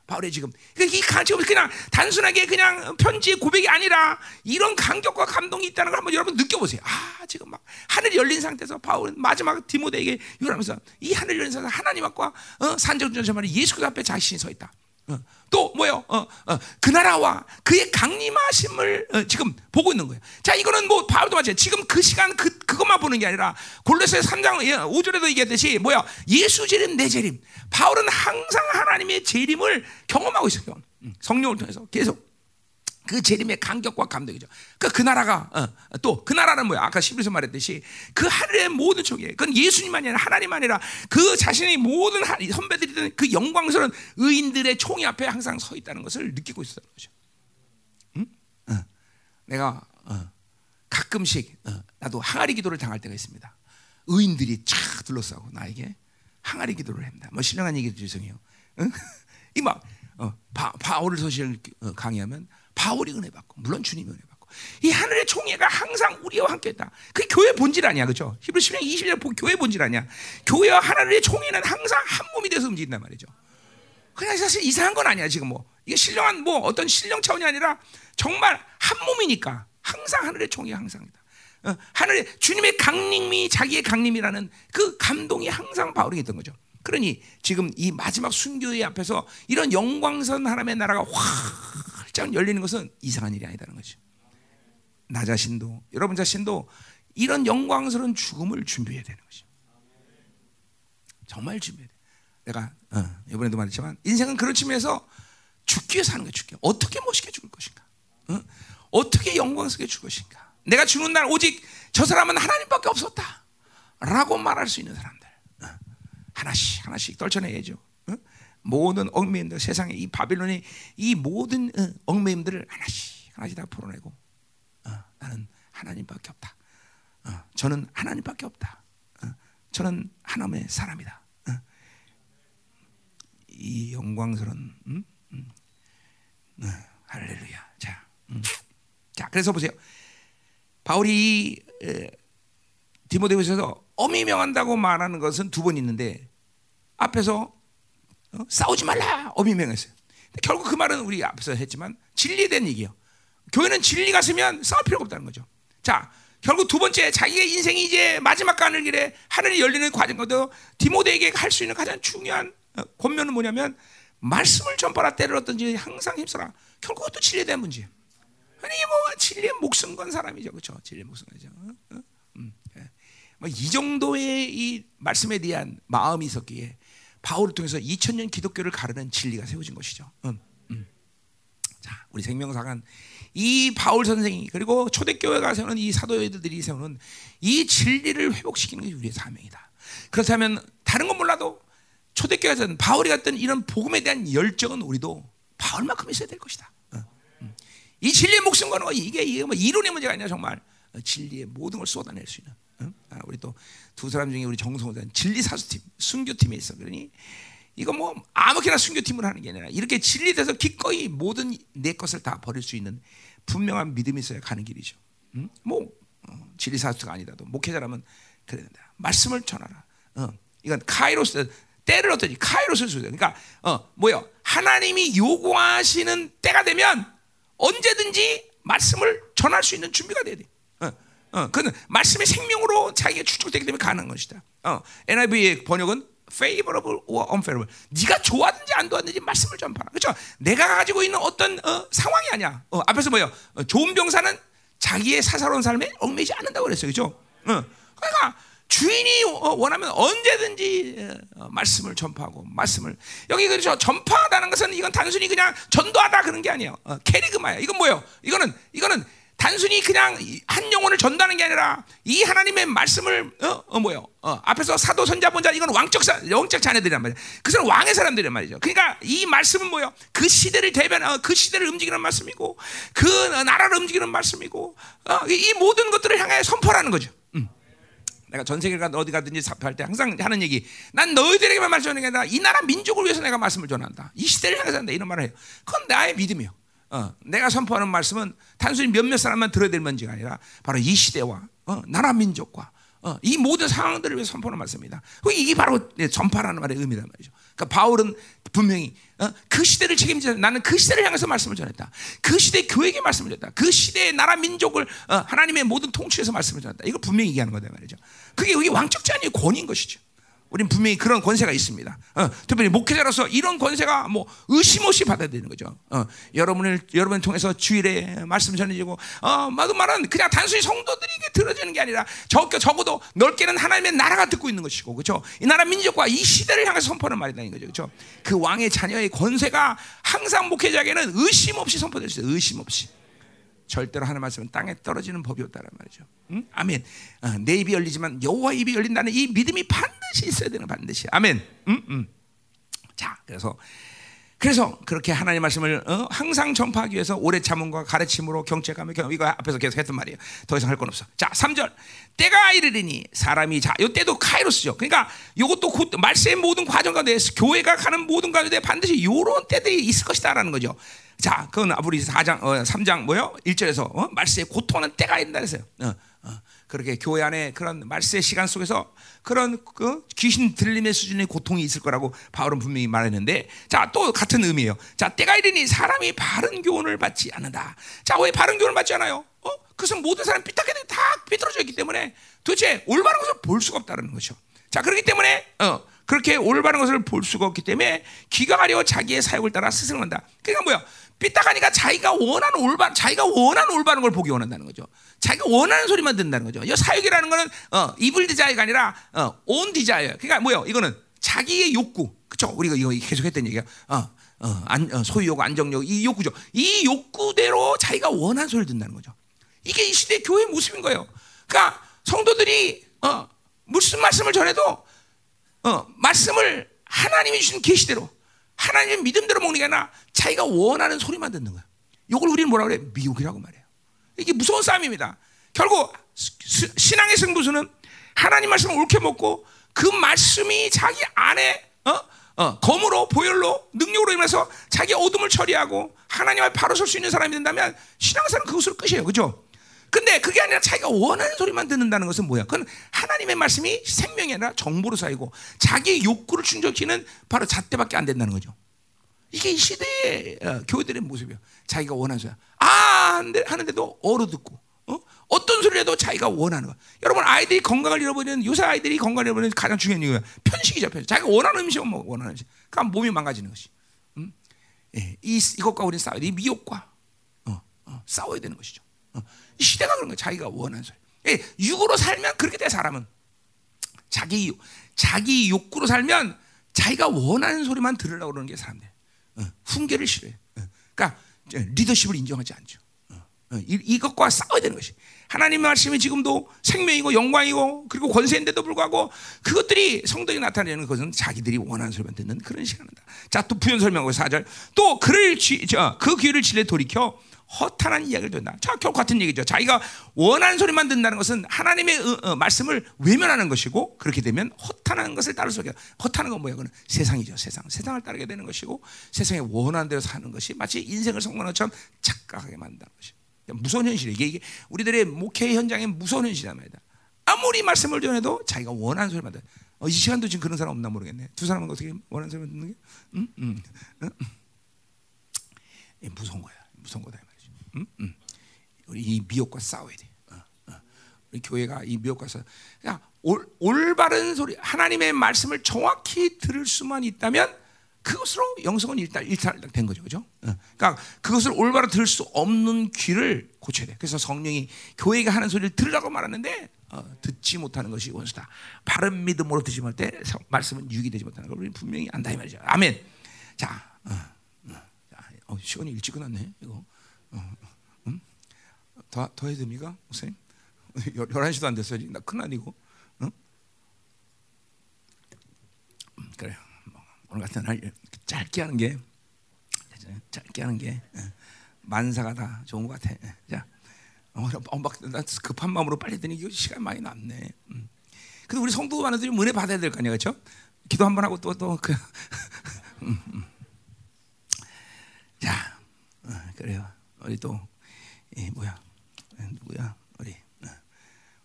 바울의 지금 그러니까 이 지금 그냥 단순하게 그냥 편지의 고백이 아니라 이런 감격과 감동이 있다는 걸 한번 여러분 느껴보세요. 아 지금 막 하늘이 열린 상태에서 바울은 마지막 디모데에게 이러면서 이 하늘 열린 상태 하나님 앞과 어, 산정전자만이 예수 그 앞에 자신이 서 있다. 어, 또 뭐요? 어, 어, 그 나라와 그의 강림하심을 어, 지금 보고 있는 거예요. 자, 이거는 뭐 바울도 마찬가지. 지금 그 시간 그 그것만 보는 게 아니라 골로새 3장 5절에도 얘기했듯이 뭐야? 예수 재림 내 재림. 바울은 항상 하나님의 재림을 경험하고 있어요. 음, 성령을 통해서 계속 그 재림의 간격과 감동이죠. 그, 그 나라가, 어, 또, 그 나라는 뭐야? 아까 11서 말했듯이 그 하늘의 모든 족이, 그건 예수님만이 아니라 하나님 아니라 그 자신의 모든 선배들이든 그 영광스러운 의인들의 총이 앞에 항상 서 있다는 것을 느끼고 있었다는 거죠. 응? 어. 내가, 어, 가끔씩, 어, 나도 항아리 기도를 당할 때가 있습니다. 의인들이 쫙 둘러싸고 나에게 항아리 기도를 합니다. 뭐 신령한 얘기 죄송해요. 응? 이 막, 어, 바, 바울을 서실 어, 강의하면 바울이 은혜 받고 물론 주님이 은혜 받고 이 하늘의 총회가 항상 우리와 함께했다. 그게 교회 본질 아니야, 그렇죠? 히브리 10장 20절 교회 본질 아니야. 교회와 하늘의 총회는 항상 한 몸이 돼서 움직인단 말이죠. 그냥 사실 이상한 건 아니야 지금 뭐 이게 신령한 뭐 어떤 신령 차원이 아니라 정말 한 몸이니까 항상 하늘의 총회 항상이다. 어, 하늘의 주님의 강림이 자기의 강림이라는 그 감동이 항상 바울이 있던 거죠. 그러니 지금 이 마지막 순교의 앞에서 이런 영광선 하나님의 나라가 활짝 열리는 것은 이상한 일이 아니다는 거죠. 나 자신도 여러분 자신도 이런 영광스러운 죽음을 준비해야 되는 것이. 정말 준비해야 돼. 내가 어, 이번에도 말했지만 인생은 그런 측면에서 죽기 위해 사는 거야. 죽기. 어떻게 멋있게 죽을 것인가? 어? 떻게 영광스럽게 죽을 것인가? 내가 죽는 날 오직 저 사람은 하나님밖에 없었다. 라고 말할 수 있는 사람들. 어. 하나씩 하나씩 떨쳐내야죠. 어? 모든 얽매임들 세상에 이 바빌론의 이 모든 어, 얽매임들을 하나씩 하나씩 다 풀어내고 어, 나는 하나님밖에 없다. 어, 저는 하나님밖에 없다. 어, 저는 하나님의 사람이다. 어. 이 영광스러운 음? 음. 어, 할렐루야. 자, 음. 자 그래서 보세요. 바울이 디모데후서에서 엄히 명한다고 말하는 것은 두 번 있는데 앞에서 어? 싸우지 말라 엄히 명했어요. 결국 그 말은 우리 앞에서 했지만 진리에 대한 얘기예요. 교회는 진리가 있으면 싸울 필요가 없다는 거죠. 자, 결국 두 번째 자기의 인생이 이제 마지막 가는 길에 하늘이 열리는 과정도 디모데에게 할 수 있는 가장 중요한 어, 권면은 뭐냐면 말씀을 전파라 때를 어떤지 항상 힘써라. 결국 그것도 진리에 대한 문제예요. 아니 뭐 진리의 목숨 건 사람이죠, 그렇죠? 진리의 목숨 건죠. 어? 어? 음, 예. 뭐이 정도의 이 말씀에 대한 마음이 있었기에 바울을 통해서 2000년 기독교를 가르는 진리가 세워진 것이죠. 음, 음. 자, 우리 생명사관 이 바울 선생이 그리고 초대교회가 세우는 이 사도들이 세우는 이 진리를 회복시키는 게 우리의 사명이다. 그렇다면 다른 건 몰라도 초대교회에서는 바울이 갔던 이런 복음에 대한 열정은 우리도 바울만큼 있어야 될 것이다. 어, 음. 이 진리의 목숨 거는 거 이게, 이게 뭐 이론의 문제가 아니라 정말 진리의 모든 걸 쏟아낼 수 있는. 어? 아, 우리 또 두 사람 중에 우리 정성호는 진리 사수팀, 순교팀에 있어. 그러니 이거 뭐 아무렇게나 순교팀을 하는 게 아니라 이렇게 진리돼서 기꺼이 모든 내 것을 다 버릴 수 있는 분명한 믿음이 있어야 가는 길이죠. 응? 뭐 어, 진리 사수가 아니라도 목회자라면 그래야 된다. 말씀을 전하라. 어, 이건 카이로스 때를 어떠지? 카이로스를 쓰야 그러니까 어, 뭐요? 하나님이 요구하시는 때가 되면 언제든지 말씀을 전할 수 있는 준비가 돼야 돼. 어, 어, 그는 말씀의 생명으로 자기가 추측되기 때문에 가능한 것이다. 어, NIV의 번역은 favorable or unfavorable. 네가 좋아하든지 안 좋아하든지 말씀을 전파라. 그렇죠? 내가 가지고 있는 어떤 어, 상황이 아니야. 어, 앞에서 뭐요? 어, 좋은 병사는 자기의 사사로운 삶에 얽매지 않는다고 그랬어요. 그렇죠? 어, 그러니까 주인이 원하면 언제든지 어, 말씀을 전파하고 말씀을 여기 그렇죠 전파하다는 것은 이건 단순히 그냥 전도하다 그런 게 아니에요 어, 캐리그마야 이건 뭐예요 이거는 이거는 단순히 그냥 한 영혼을 전도하는 게 아니라 이 하나님의 말씀을 어, 어 뭐요? 어, 앞에서 사도 선자 본자 이건 왕적 사, 영적 자녀들이란 말이야. 그 사람 왕의 사람들이란 말이죠. 그러니까 이 말씀은 뭐요? 그 시대를 대변, 어, 그 시대를 움직이는 말씀이고, 그 나라를 움직이는 말씀이고, 어, 이 모든 것들을 향해 선포하는 거죠. 음. 내가 전 세계 가 어디 가든지 사표할 때 항상 하는 얘기. 난 너희들에게만 말씀하는 게 아니라 이 나라 민족을 위해서 내가 말씀을 전한다. 이 시대를 향해서 한다. 이런 말을 해요. 그건 나의 믿음이요. 어, 내가 선포하는 말씀은 단순히 몇몇 사람만 들어야 될 문제가 아니라 바로 이 시대와 어, 나라 민족과 어, 이 모든 상황들을 위해 선포하는 말씀입니다. 이게 바로 전파라는 말의 의미란 말이죠. 그러니까 바울은 분명히 어, 그 시대를 책임져 나는 그 시대를 향해서 말씀을 전했다. 그 시대 교회에게 말씀을 전했다. 그 시대의 나라 민족을 어, 하나님의 모든 통치에서 말씀을 전했다. 이걸 분명히 얘기하는 거다 말이죠. 그게 여기 왕적 자녀의 권위인 것이죠. 우린 분명히 그런 권세가 있습니다. 어, 특별히 목회자로서 이런 권세가 뭐 의심 없이 받아야 되는 거죠. 어, 여러분을 여러분을 통해서 주일에 말씀 전해지고, 어, 마도 말은 그냥 단순히 성도들에게 들어지는 게 아니라 적 적어도 넓게는 하나님의 나라가 듣고 있는 것이고, 그렇죠? 이 나라 민족과 이 시대를 향해서 선포하는 말이다 는 거죠, 그렇죠? 그 왕의 자녀의 권세가 항상 목회자에게는 의심 없이 선포될 수 있어요. 의심 없이. 절대로 하는 말씀은 땅에 떨어지는 법이 없다는 말이죠. 응? 아멘. 어, 내 입이 열리지만 여호와 입이 열린다는 이 믿음이 반드시 있어야 되는 반드시. 아멘. 응? 응. 자, 그래서 그래서 그렇게 하나님 말씀을 어, 항상 전파하기 위해서 오래 참음과 가르침으로 경책하며 이거 앞에서 계속 했던 말이에요. 더 이상 할 건 없어. 자, 3절. 때가 이르리니 사람이 자, 요 때도 카이로스죠. 그러니까 요것도 곧 말세의 모든 과정 가운데 교회가 가는 모든 가운데 반드시 요런 때들이 있을 것이다라는 거죠. 자, 그건 우리 4장, 어, 3장 뭐요? 1절에서 어? 말세의 고통하는 때가 있다 그랬어요. 어, 어. 그렇게 교회 안에 그런 말세 시간 속에서 그런 그 귀신 들림의 수준의 고통이 있을 거라고 바울은 분명히 말했는데 자 또 같은 의미예요. 자 때가 이르니 사람이 바른 교훈을 받지 않는다. 자 왜 바른 교훈을 받지 않아요? 어? 그것은 모든 사람 삐딱하게 다 삐뚤어져 있기 때문에 도대체 올바른 것을 볼 수가 없다는 거죠. 자 그렇기 때문에 어 그렇게 올바른 것을 볼 수가 없기 때문에 귀가 가려 자기의 사욕을 따라 스승한다. 그러니까 뭐야? 삐딱하니까 자기가 원하는 올바 자기가 원하는 올바른 걸 보기 원한다는 거죠. 자기가 원하는 소리만 듣는다는 거죠. 이 사욕이라는 거는 어, evil desire가 아니라 어, own desire. 그러니까 뭐요? 이거는 자기의 욕구. 그렇죠? 우리가 이거 계속 했던 얘기야. 어, 어, 안, 어, 소유욕, 안정욕 이 욕구죠. 이 욕구대로 자기가 원하는 소리를 듣는다는 거죠. 이게 이 시대 교회의 모습인 거예요. 그러니까 성도들이 어, 무슨 말씀을 전해도 어, 말씀을 하나님이 주신 계시대로 하나님의 믿음대로 먹는 게 아니라 자기가 원하는 소리만 듣는 거야. 이걸 우리는 뭐라 그래? 미혹이라고 말해요. 이게 무서운 싸움입니다. 결국 신앙의 승부수는 하나님 말씀을 옳게 먹고 그 말씀이 자기 안에 어? 어, 검으로 보혈로 능력으로 임해서 자기 어둠을 처리하고 하나님 앞에 바로 설 수 있는 사람이 된다면 신앙생활은 그것으로 끝이에요. 그죠? 근데 그게 아니라 자기가 원하는 소리만 듣는다는 것은 뭐야? 그건 하나님의 말씀이 생명이 아니라 정보로 쌓이고 자기 욕구를 충족시키는 바로 잣대밖에 안 된다는 거죠. 이게 이 시대의 어, 교회들의 모습이야. 자기가 원하는 소리. 아 하는데도 어로 듣고 어? 떤 소리를 해도 자기가 원하는 거. 여러분 아이들이 건강을 잃어버리는 요새 아이들이 건강을 잃어버리는 가장 중요한 이유가 편식이죠. 편식. 자기가 원하는 음식은 뭐 원하는 음식. 그럼 몸이 망가지는 것이. 음? 예, 이 이것과 우리는 싸워야 돼. 이 미혹과 어, 어, 싸워야 되는 것이죠. 어. 이 시대가 그런 거야. 자기가 원하는 소리. 예, 육으로 살면 그렇게 돼 사람은. 자기 자기 욕구로 살면 자기가 원하는 소리만 들으려고 그러는 게 사람들. 어, 훈계를 싫어해. 어, 그러니까 리더십을 인정하지 않죠. 어, 어, 이, 이것과 싸워야 되는 것이. 하나님의 말씀이 지금도 생명이고 영광이고 그리고 권세인데도 불구하고 그것들이 성도에 나타내는 것은 자기들이 원하는 소리만 듣는 그런 시간이다. 자, 또 부연 설명하고 4절. 또 그를 쥐, 저, 그 귀를 질레 돌이켜 허탄한 이야기를 듣는다. 자, 결국 같은 얘기죠. 자기가 원하는 소리만 듣는다는 것은 하나님의 어, 어, 말씀을 외면하는 것이고 그렇게 되면 허탄한 것을 따를 수밖에. 허탄한 건 뭐야? 그는 세상이죠. 세상. 세상을 따르게 되는 것이고 세상에 원하는 대로 사는 것이 마치 인생을 성공하는 것처럼 착각하게 만드는 것이. 무서운 현실이에요. 이게, 이게 우리들의 목회 현장의 무서운 현실이란 말이다. 아무리 말씀을 전해도 자기가 원하는 소리만 듣. 어, 이 시간도 지금 그런 사람 없나 모르겠네. 두 사람은 어떻게 원하는 소리만 듣는 게? 응? 응. 응? 무서운 거야. 무서운 거다. 음? 음. 우리 이 미혹과 싸워야 돼. 어, 어. 우리 교회가 이 미혹과 싸. 그냥 올, 올바른 소리, 하나님의 말씀을 정확히 들을 수만 있다면 그것으로 영성은 일단 일탈된 거죠, 그죠? 어. 그러니까 그것을 올바로 들을 수 없는 귀를 고쳐야 돼. 그래서 성령이 교회가 하는 소리를 들으라고 말하는데 어, 듣지 못하는 것이 원수다. 바른 믿음으로 듣지 때 말씀은 유익이 되지 못하는 걸 우리는 분명히 안다 이 말이죠. 아멘. 자, 어, 어, 시간이 일찍 끝났네. 이거. 더, 더 해야 됩니까? 목사님? 11시도 안 됐어요. 나 큰일이고. 응? 음, 그래요. 뭐, 오늘 같은 날 짧게 하는 게 짧게 하는 게 만사가 다 좋은 것 같아. 자, 어, 막 급한 마음으로 빨리 되니 이거 시간 많이 남네. 음. 근데 우리 성도 많은들이 은혜 받아야 될 거 아니야, 그렇죠? 기도 한 번 하고 또 또 그. 음, 음. 자, 어, 그래요. 우리 또 예, 뭐야 누구야 우리 어,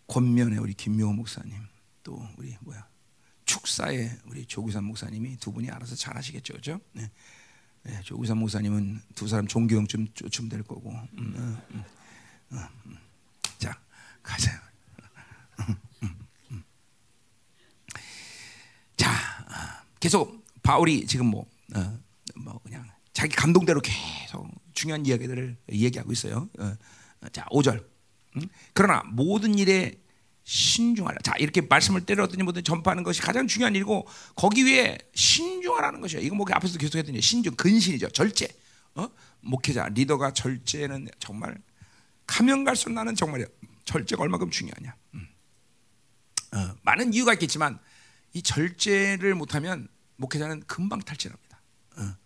권면의 우리 김묘 목사님 또 우리 뭐야 축사의 우리 조구산 목사님이 두 분이 알아서 잘 하시겠죠, 그죠? 네. 네, 조구산 목사님은 두 사람 존경 좀될 거고. 음, 음, 음, 어, 음. 자 가자. 자 계속 바울이 지금 뭐, 어, 뭐 그냥 자기 감동대로 계속 중요한 이야기들을 얘기하고 있어요. 어, 어, 자, 5절. 음? 그러나 모든 일에 신중하라. 자, 이렇게 말씀을 때렸더니 모든 전파하는 것이 가장 중요한 일이고 거기 위에 신중하라는 것이요. 이거 뭐 앞에서 계속 했더니 신중, 근신이죠. 절제. 어? 목회자, 리더가 절제는 정말 가면 갈수록 나는 정말 절제가 얼마큼 중요하냐. 음. 어, 많은 이유가 있겠지만 이 절제를 못하면 목회자는 금방 탈진합니다. 어, 어,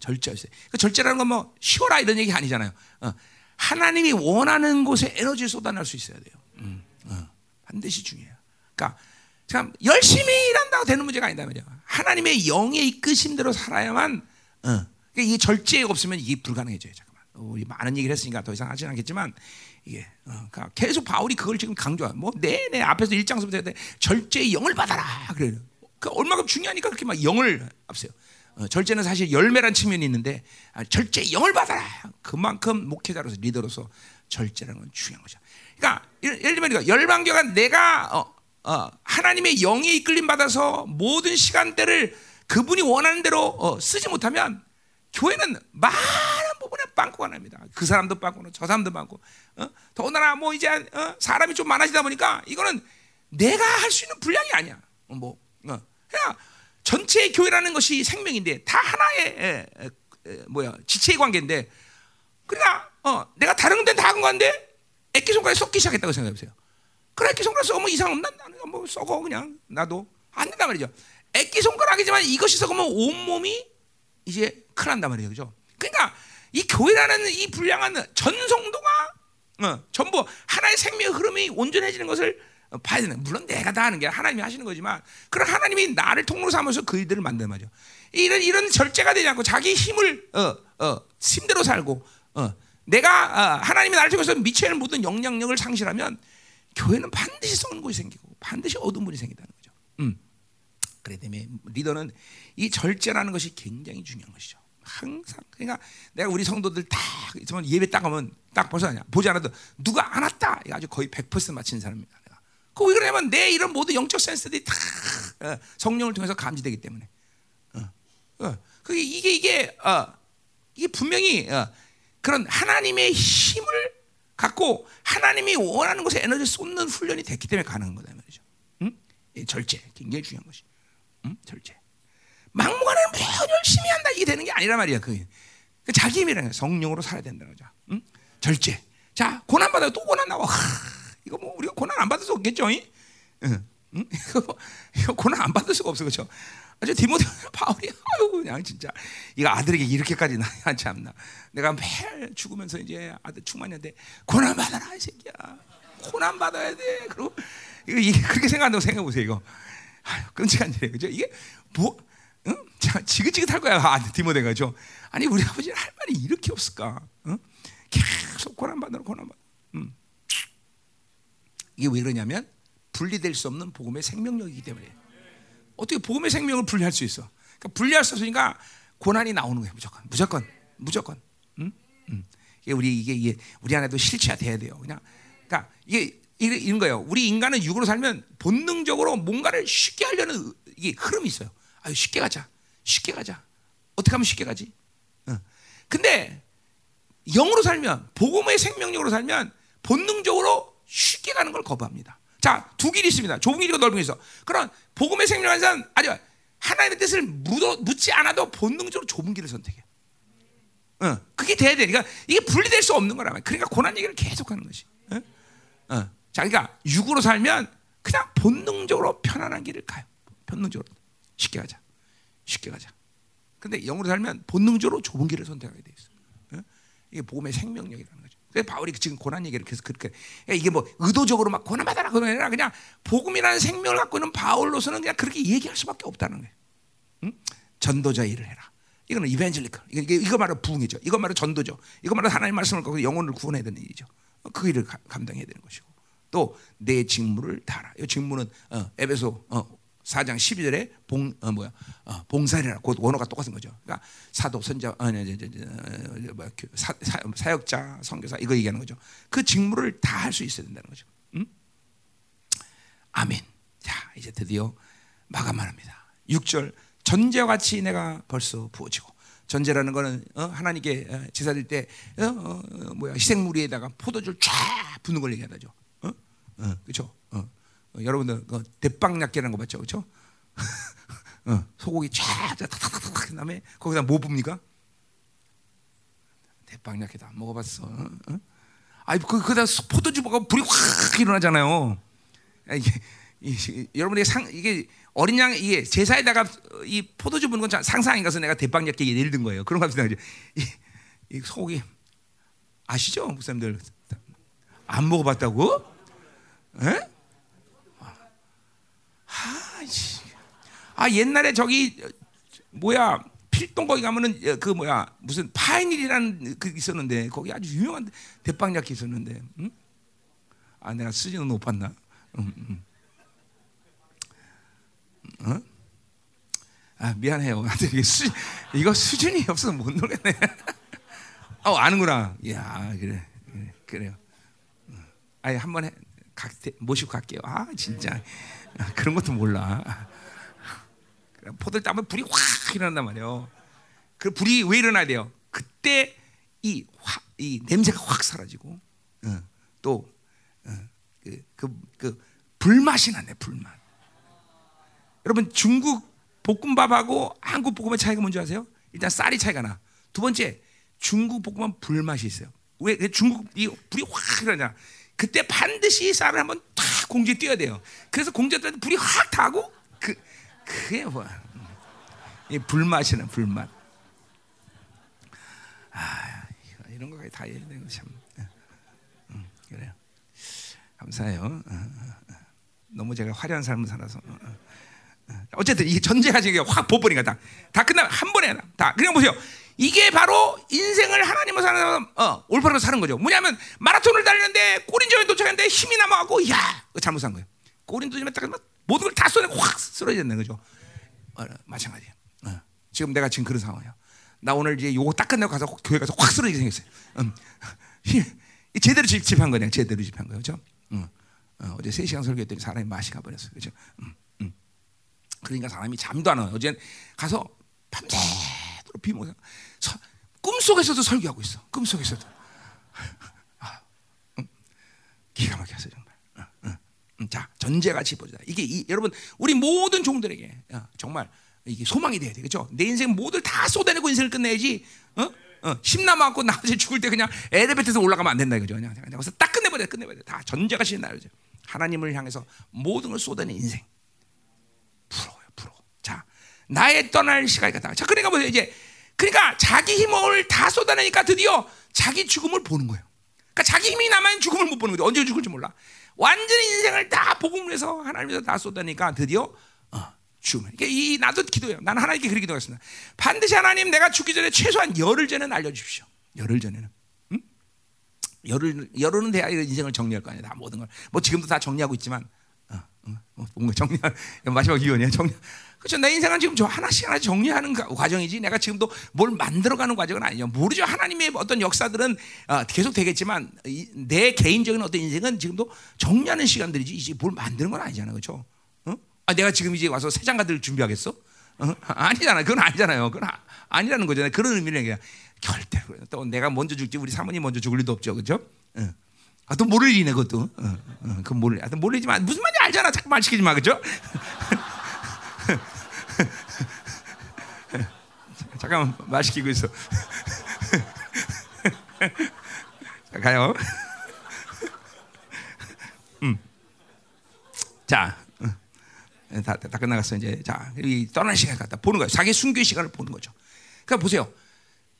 절제하세요. 그 절제라는 건 뭐 쉬어라 이런 얘기 아니잖아요. 어, 하나님이 원하는 곳에 에너지를 쏟아낼 수 있어야 돼요. 음, 어, 반드시 중요해요. 그러니까 참 열심히 일한다고 되는 문제가 아니다 말이야. 하나님의 영의 이끄심대로 살아야만. 어, 그러니까 이 절제가 없으면 이게 불가능해져요. 잠깐만. 우리 많은 얘기를 했으니까 더 이상 하진 않겠지만 이게 어, 그러니까 계속 바울이 그걸 지금 강조하. 뭐 내내 앞에서 일장서부터 절제의 영을 받아라. 그래요. 그 얼마큼 중요하니까 그렇게 막 영을 앞세요. 어, 절제는 사실 열매란 측면이 있는데 아, 절제 영을 받아라. 그만큼 목회자로서 리더로서 절제라는 건 중요한 거죠. 그러니까 예를 들면 열방교가 내가 어, 어, 하나님의 영에 이끌림 받아서 모든 시간대를 그분이 원하는 대로 어, 쓰지 못하면 교회는 많은 부분에 빵꾸가 납니다. 그 사람도 빵꾸고 저 사람도 빵꾸. 어? 더군다나 뭐 이제 어? 사람이 좀 많아지다 보니까 이거는 내가 할 수 있는 분량이 아니야. 뭐 어. 그냥 전체 교회라는 것이 생명인데 다 하나의 에, 에, 에, 뭐야 지체의 관계인데 그러니까 어, 내가 다른 데는 다한 건데 애기 손가락에 썩기 시작했다고 생각해 보세요. 그래 애기 손가락 썩으면 이상 없나? 나는 뭐 썩어 그냥 나도 안 된다 말이죠. 애기 손가락이지만 이것이 썩으면 온 몸이 이제 큰일 난단 말이에요, 그죠? 그러니까 이 교회라는 이 불량한 전 성도가 어, 전부 하나의 생명 흐름이 온전해지는 것을 봐야 되는. 물론 내가 다 하는 게 하나님이 하시는 거지만, 그런 하나님이 나를 통로 삼아서 그들을 만든 말이죠. 이런 이런 절제가 되지 않고 자기 힘을 어, 어, 힘대로 살고, 어, 내가 어, 하나님이 나를 통해서 할 모든 영향력을 상실하면 교회는 반드시 곳이 생기고 반드시 어두운 물이 생긴다는 거죠. 음. 그래 때문에 리더는 이 절제라는 것이 굉장히 중요한 것이죠. 항상 그러니까 내가 우리 성도들 다 예배 딱 하면 딱 벌써 아니야 보지 않아도 누가 안 왔다 아주 거의 100% 맞히는 사람입니다. 내가 그왜 그러냐면 내 이런 모든 영적 센스들이 다 어, 성령을 통해서 감지되기 때문에 어, 어. 그게 이게 이게 어, 이게 분명히 어, 그런 하나님의 힘을 갖고 하나님이 원하는 곳에 에너지 쏟는 훈련이 됐기 때문에 가능한 거다 말이죠. 응? 절제 굉장히 중요한 것이. 응? 절제. 막무가내 매우 열심히 한다 이게 되는 게 아니란 말이야. 그, 그 자기 힘이라는 성령으로 살아야 된다는 거죠. 응? 절제. 자 고난 받아요. 또 고난 나와. 하, 이거 뭐 우리가 고난 안 받을 수 없겠죠? 응? 응? 이거, 고난 안 받을 수가 없어 그렇죠? 아주 디모데 바울이 아유 그냥 진짜 이거 아들에게 이렇게까지 나 참나 내가 매일 죽으면서 이제 아들 충만인데 고난 받아라 이 새끼야 고난 받아야 돼 그리고 이거 이게 그렇게 생각한다고 생각해 보세요 이거 아유 끔찍한 일이에요 그죠 이게 뭐 응? 자, 지긋지긋할 거야. 아, 디모데가 죠. 아니 우리 아버지는 할 말이 이렇게 없을까? 응? 계속 고난 받으러 고난 받. 음. 이게 왜 그러냐면 분리될 수 없는 복음의 생명력이기 때문에. 어떻게 복음의 생명을 분리할 수 있어? 그러니까 분리할 수 없으니까 고난이 나오는 거예요. 무조건, 무조건, 무조건. 응? 응. 이게 우리 이게, 이게 우리 안에도 실체화돼야 돼요. 그냥, 그러니까 이게 이런 거예요. 우리 인간은 육으로 살면 본능적으로 뭔가를 쉽게 하려는 이게 흐름이 있어요. 아유 쉽게 가자. 쉽게 가자. 어떻게 하면 쉽게 가지? 어. 근데 영으로 살면 복음의 생명력으로 살면 본능적으로 쉽게 가는 걸 거부합니다. 자, 두 길이 있습니다. 좁은 길이고 넓은 길이 있어. 그런 복음의 생명을 사람 아니 하나님의 뜻을 묻어, 묻지 않아도 본능적으로 좁은 길을 선택해. 어, 그게 돼야 돼. 그러니까 이게 분리될 수 없는 거라. 그러니까 고난 얘기를 계속 하는 것이. 어? 어. 자, 그러니까 육으로 살면 그냥 본능적으로 편안한 길을 가요. 본능적으로. 쉽게 가자. 쉽게 가자. 근데 영으로 살면 본능적으로 좁은 길을 선택하게 돼 있어. 어? 이게 복음의 생명력이라는 거죠. 그래서 바울이 지금 고난 얘기를 계속 그렇게 그러니까 이게 뭐 의도적으로 막 고난 받아라 그런 게 아니라 그냥 복음이라는 생명을 갖고 있는 바울로서는 그냥 그렇게 얘기할 수밖에 없다는 거예요. 응? 전도자 일을 해라. 이거는 이벤젤리컬. 이거, 이거 말로 부흥이죠. 이거 말로 전도죠. 이거 말로 하나님 말씀을 갖고 영혼을 구원해야 되는 일이죠. 그 일을 감당해야 되는 것이고 또 내 직무를 다하라. 이 직무는 어, 에베소 어, 4장 12절에 봉 어, 뭐야 어, 봉사리라 그 원어가 똑같은 거죠. 그러니까 사도 선자 아니 어, 뭐, 사, 사, 역자 선교사 이거 얘기하는 거죠. 그 직무를 다 할 수 있어야 된다는 거죠. 음? 아멘. 자 이제 드디어 마감합니다. 6절 전제와 같이 내가 벌써 부어지고 전제라는 거는 어? 하나님께 어, 제사 드릴 때 어? 어, 어, 뭐야 희생무리에다가 포도주를 쫙 붓는 걸. 어? 어, 그렇죠? 어. 어, 여러분들 그 대빵약계라는 거 봤죠, 그렇죠? 어, 소고기 쫙 탁탁탁탁 그다음에 거기다 뭐 붓니까? 대빵약계도 안 먹어봤어. 어? 어? 아이 그 그다 포도주 먹어 불이 확 일어나잖아요. 아, 이게 이, 여러분의 상 이게 어린 양 이게 제사에다가 이 포도주 부는 건 상상이 가서 내가 대빵약계 예를 든 거예요. 그런 거 같은 거 이, 이 소고기 아시죠, 목사님들 안 먹어봤다고? 에? 아, 아 옛날에 저기 뭐야 필동 거기 가면은 그 뭐야 무슨 파인일이라는 그 있었는데 거기 아주 유명한 대빵약이 있었는데, 응? 아 내가 수준은 높았나? 응, 응. 어? 아 미안해요. 이게 수, 이거 수준이 없어서 못 놀겠네. 어 아는구나. 야 그래 그래 그래요. 아예 한번 모시고 갈게요. 아 진짜 그런 것도 몰라. 포도를 따면 불이 확 일어난단 말이에요. 그 불이 왜 일어나야 돼요? 그때 이, 화, 이 냄새가 확 사라지고 어, 또 어, 그, 그, 그 불맛이 나네 불맛. 여러분 중국 볶음밥하고 한국 볶음밥 차이가 뭔지 아세요? 일단 쌀이 차이가 나. 두 번째 중국 볶음밥 불맛이 있어요. 왜 중국 이 불이 확 일어나? 그때 반드시 쌀을 한번 탁 공지에 띄어야 돼요. 그래서 공지에 띄 불이 확 타고 그 그게 뭐야? 이 불맛이는 불맛. 아 이런 거까지 다 얘기되는 거 참. 음, 그래요. 감사해요. 너무 제가 화려한 삶을 살아서. 어쨌든 이 전제가 지금 확 보버리니까 다, 다 끝나면 한 번에 다. 다. 그냥 보세요. 이게 바로 인생을 하나님을 사는 어, 올바로 사는 거죠. 뭐냐면 마라톤을 달리는데 꼬린점에 도착했는데 힘이 남아갖고 야 잘못 산 거예요. 꼬린점에 딱 모든 걸다 쏘내 확 쓰러졌는 거죠. 어, 마찬가지야. 어. 지금 내가 지금 그런 상황이야. 나 오늘 이제 요거 딱 끝내고 가서 교회 가서 확 쓰러지게 생겼어요. 음. 제대로 집집한 거냐? 제대로 집한 거죠. 음. 어, 제 3시간 설교했더니 사람이 맛이 가버렸어요. 그렇죠? 음. 음. 그러니까 사람이 잠도 안 와요. 어제 가서 밤새도록 비모자 꿈속에서도 설교하고 있어. 꿈속에서도. 아, 음. 기가 정말. 자 전제가 짚어주다. 이게 이, 여러분 우리 모든 종들에게 정말 이게 소망이 돼야 돼, 그렇죠? 내 인생 모두 다 쏟아내고 인생을 끝내야지. 어? 어, 심 남았고 나머지 죽을 때 그냥 엘리베이터에서 올라가면 안 된다, 그죠? 그냥 그래서 딱 끝내버려, 끝내버려. 다 전제가 신나, 그죠? 하나님을 향해서 모든 걸 쏟아낸 인생. 부러워요, 부러워. 자, 나의 떠날 시간이 갔다. 자, 그러니까 보세요, 이제 그러니까 자기 힘을 다 쏟아내니까 드디어 자기 죽음을 보는 거예요. 그러니까 자기 힘이 남아야 죽음을 못 보는 거죠. 언제 죽을지 몰라. 완전히 인생을 다 복음을 해서 하나님에서 다 쏟아니까 드디어 어, 죽음. 이 나도 기도해요. 나는 하나님께 그렇게 기도했습니다. 반드시 하나님 내가 죽기 전에 최소한 열흘 전에는 알려주십시오. 열흘 전에는. 응? 열흘 열흘은 돼야 인생을 정리할 거 아니야. 다 모든 걸. 뭐 지금도 다 정리하고 있지만. 어, 어, 뭐 뭔가 정리 마지막 이원이야 정리. 그렇죠. 내 인생은 지금 저 하나씩 하나 정리하는 과정이지. 내가 지금도 뭘 만들어가는 과정은 아니죠. 모르죠. 하나님의 어떤 역사들은 어, 계속 되겠지만 내 개인적인 어떤 인생은 지금도 정리하는 시간들이지. 이제 뭘 만드는 건 아니잖아, 그렇죠? 어? 아, 내가 지금 이제 와서 새 장가들 준비하겠어? 어? 아니잖아. 그건 아니잖아요. 그건 아, 니라는 거잖아요. 그런 의미는 그냥 절대로 또 내가 먼저 죽지 우리 사모님 먼저 죽을 리도 없죠, 그렇죠? 어. 아, 또 모를 일이네, 그것도. 어, 어, 그건 모를, 아, 모르지만 무슨 말인지 알잖아. 자꾸 말 시키지 마, 그죠? 잠깐만 말 시키고 있어. 자, 가요. 음. 자, 다, 다 끝나갔어 이제. 자, 이 떠날 시간 갖다 보는 거예요. 자기 순교의 시간을 보는 거죠. 그러니까 보세요.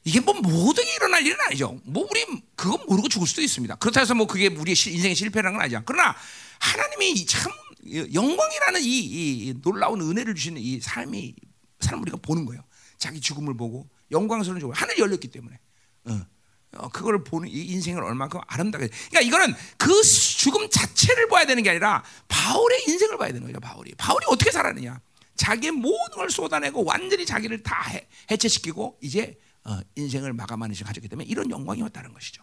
이게 뭐 모든 게 일어날 일은 아니죠. 뭐 우리 그거 모르고 죽을 수도 있습니다. 그렇다 해서 뭐 그게 우리의 인생의 실패라는 건 아니죠. 그러나 하나님이 참 영광이라는 이, 이, 놀라운 은혜를 주시는 이 삶이 삶을 우리가 보는 거예요. 자기 죽음을 보고 영광스러운 죽음 하늘이 열렸기 때문에 어, 어, 그걸 보는 이 인생을 얼마큼 아름답게 그러니까 이거는 그 죽음 자체를 봐야 되는 게 아니라 바울의 인생을 봐야 되는 거죠. 바울이 바울이 어떻게 살았느냐 자기의 모든 걸 쏟아내고 완전히 자기를 다 해, 해체시키고 이제 어, 인생을 마감하는 시간 가졌기 때문에 이런 영광이었다는 것이죠.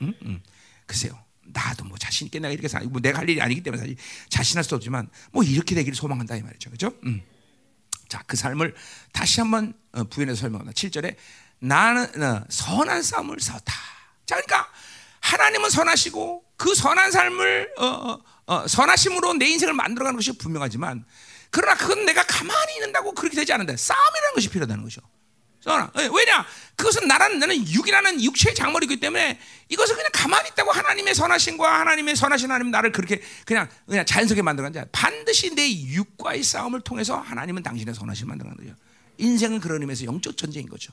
음? 음. 글쎄요. 나도 뭐 자신 있게 내가 이렇게 살, 뭐 내가 할 일이 아니기 때문에 사실 자신할 수 없지만 뭐 이렇게 되기를 소망한다 이 말이죠, 그렇죠? 음. 자, 그 삶을 다시 한번 어, 부연해서 설명합니다. 7절에 나는 어, 선한 싸움을 싸웠다. 자, 그러니까 하나님은 선하시고 그 선한 삶을 어, 어, 어, 선하심으로 내 인생을 만들어가는 것이 분명하지만 그러나 그건 내가 가만히 있는다고 그렇게 되지 않는데 싸움이라는 것이 필요하다는 것이죠. 어, 왜냐? 그것은 나라는 나는 육이라는 육체의 장머리이기 때문에 이것을 그냥 가만히 있다고 하나님의 선하심과 하나님의 선하신 하나님 나를 그렇게 그냥 그냥 자연스럽게 만들어간 자 반드시 내 육과의 싸움을 통해서 하나님은 당신의 선하심 만들어간 거죠. 인생은 그런 의미에서 영적 전쟁인 거죠.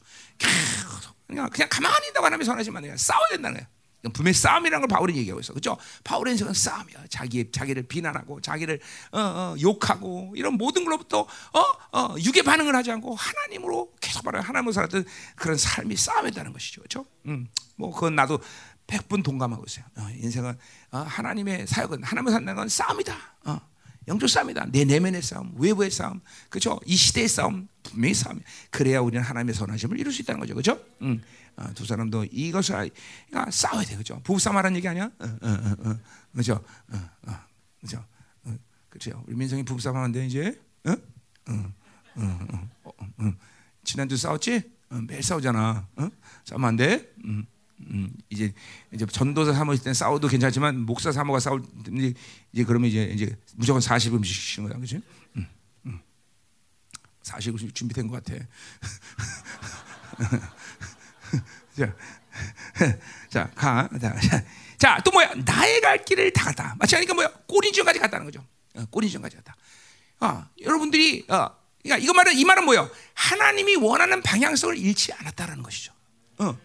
그냥 그냥 가만히 있다고 하나님의 선하심 만들어 싸워야 된다는 거예요. 분명히 싸움이라는 걸 바울이 얘기하고 있어, 그렇죠? 바울의 인생은 싸움이야. 자기 자기를 비난하고 자기를 어, 어, 욕하고 이런 모든 걸로부터 어, 어, 육의 반응을 하지 않고 하나님으로 계속 말하 하나님으로 살았던 그런 삶이 싸움이다는 것이죠, 그렇죠? 음, 뭐 그건 나도 백분 동감하고 있어요. 어, 인생은 어, 하나님의 사역은 하나님을 산다는 건 싸움이다. 어, 영적 싸움이다. 내 내면의 싸움, 외부의 싸움, 그렇죠? 이 시대의 싸움 분명히 싸움. 그래야 우리는 하나님의 선하심을 이룰 수 있다는 거죠, 그렇죠? 음. 어, 두 사람도 이것을 그러니까 싸워야 돼, 그죠? 부부싸움하라는 얘기 아니야? 어, 어, 어, 그죠? 그죠? 그렇죠? 우리 민성이 부부싸움 하는데 이제, 지난주 싸웠지? 매일 싸우잖아. 싸우면 안 돼? 음, 음, 이제 이제 전도사 사모일 때 싸워도 괜찮지만 목사 사모가 싸울 때 이제 그러면 이제 이제 무조건 40음식 시키는 거야, 그렇지? 음, 음. 40음식 준비된 것 같아. 자, 자, 가. 자, 자, 또 뭐야? 나의 갈 길을 다 갔다. 마치 하니까 뭐야? 꼬린지까지 갔다는 거죠. 어, 꼬린지까지 갔다. 어, 여러분들이 어, 그러니까 이거 말은 이 말은 뭐예요? 하나님이 원하는 방향성을 잃지 않았다라는 것이죠. 어.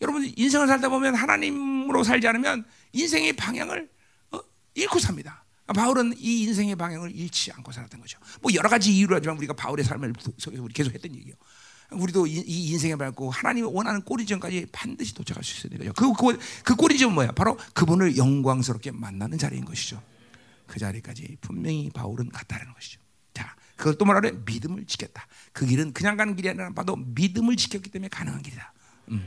여러분 인생을 살다 보면 하나님으로 살지 않으면 인생의 방향을 어? 잃고 삽니다. 바울은 이 인생의 방향을 잃지 않고 살았던 거죠. 뭐 여러 가지 이유로 하지만 우리가 바울의 삶을 계속 했던 얘기예요. 우리도 이, 이 인생에 밟고 하나님이 원하는 꼬리점까지 반드시 도착할 수 있어야 되죠. 그, 그, 그 꼬리점은 뭐야? 바로 그분을 영광스럽게 만나는 자리인 것이죠. 그 자리까지 분명히 바울은 갔다는 것이죠. 자, 그걸 또 그래? 믿음을 지켰다. 그 길은 그냥 가는 길이 아니라 봐도 믿음을 지켰기 때문에 가능한 길이다. 음.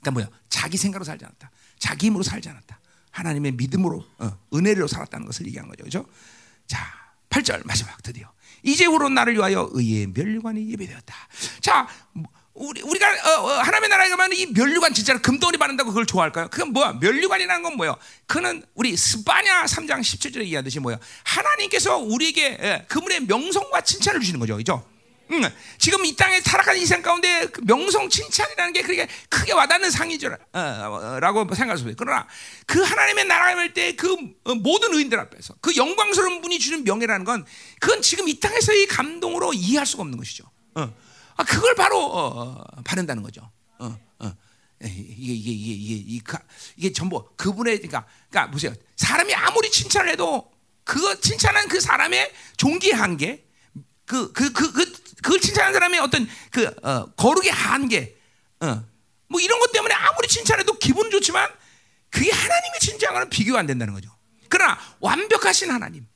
그러니까 뭐야? 자기 생각으로 살지 않았다. 자기 힘으로 살지 않았다. 하나님의 믿음으로 어, 은혜로 살았다는 것을 얘기한 거죠. 그죠? 자, 8절 마지막 드디어 이제 후로 나를 위하여 의의 멸류관이 예배되었다. 자, 우리 우리가 어, 어, 하나님의 나라에 가면 이 멸류관 진짜로 금덩어리 받는다고 그걸 좋아할까요? 그건 뭐야? 멸류관이라는 건 뭐예요? 그는 우리 스파냐 3장 17절에 얘기하듯이 뭐야? 하나님께서 우리에게 예, 그분의 명성과 칭찬을 주시는 거죠, 그죠? 응. 지금 이 땅에 타락한 인생 가운데 그 명성 칭찬이라는 게 그렇게 크게 와닿는 상이죠라고 어, 생각할 수 있어요. 그러나 그 하나님의 나라에 갈때그 어, 모든 의인들 앞에서 그 영광스러운 분이 주는 명예라는 건 그건 지금 이 땅에서의 감동으로 이해할 수가 없는 것이죠. 어. 아, 그걸 바로 어, 받는다는 거죠. 어, 어. 이게 이게 이게 이게 이게, 전부 그분의 그러니까 그러니까 보세요. 사람이 아무리 칭찬을 해도 그 칭찬한 그 사람의 종기 한계 그그 그, 그, 그 걸 칭찬하는 사람의 어떤 그 어, 거룩의 한계, 어, 뭐 이런 것 때문에 아무리 칭찬해도 기분 좋지만 그게 하나님의 칭찬과는 비교가 안 된다는 거죠. 그러나 완벽하신 하나님,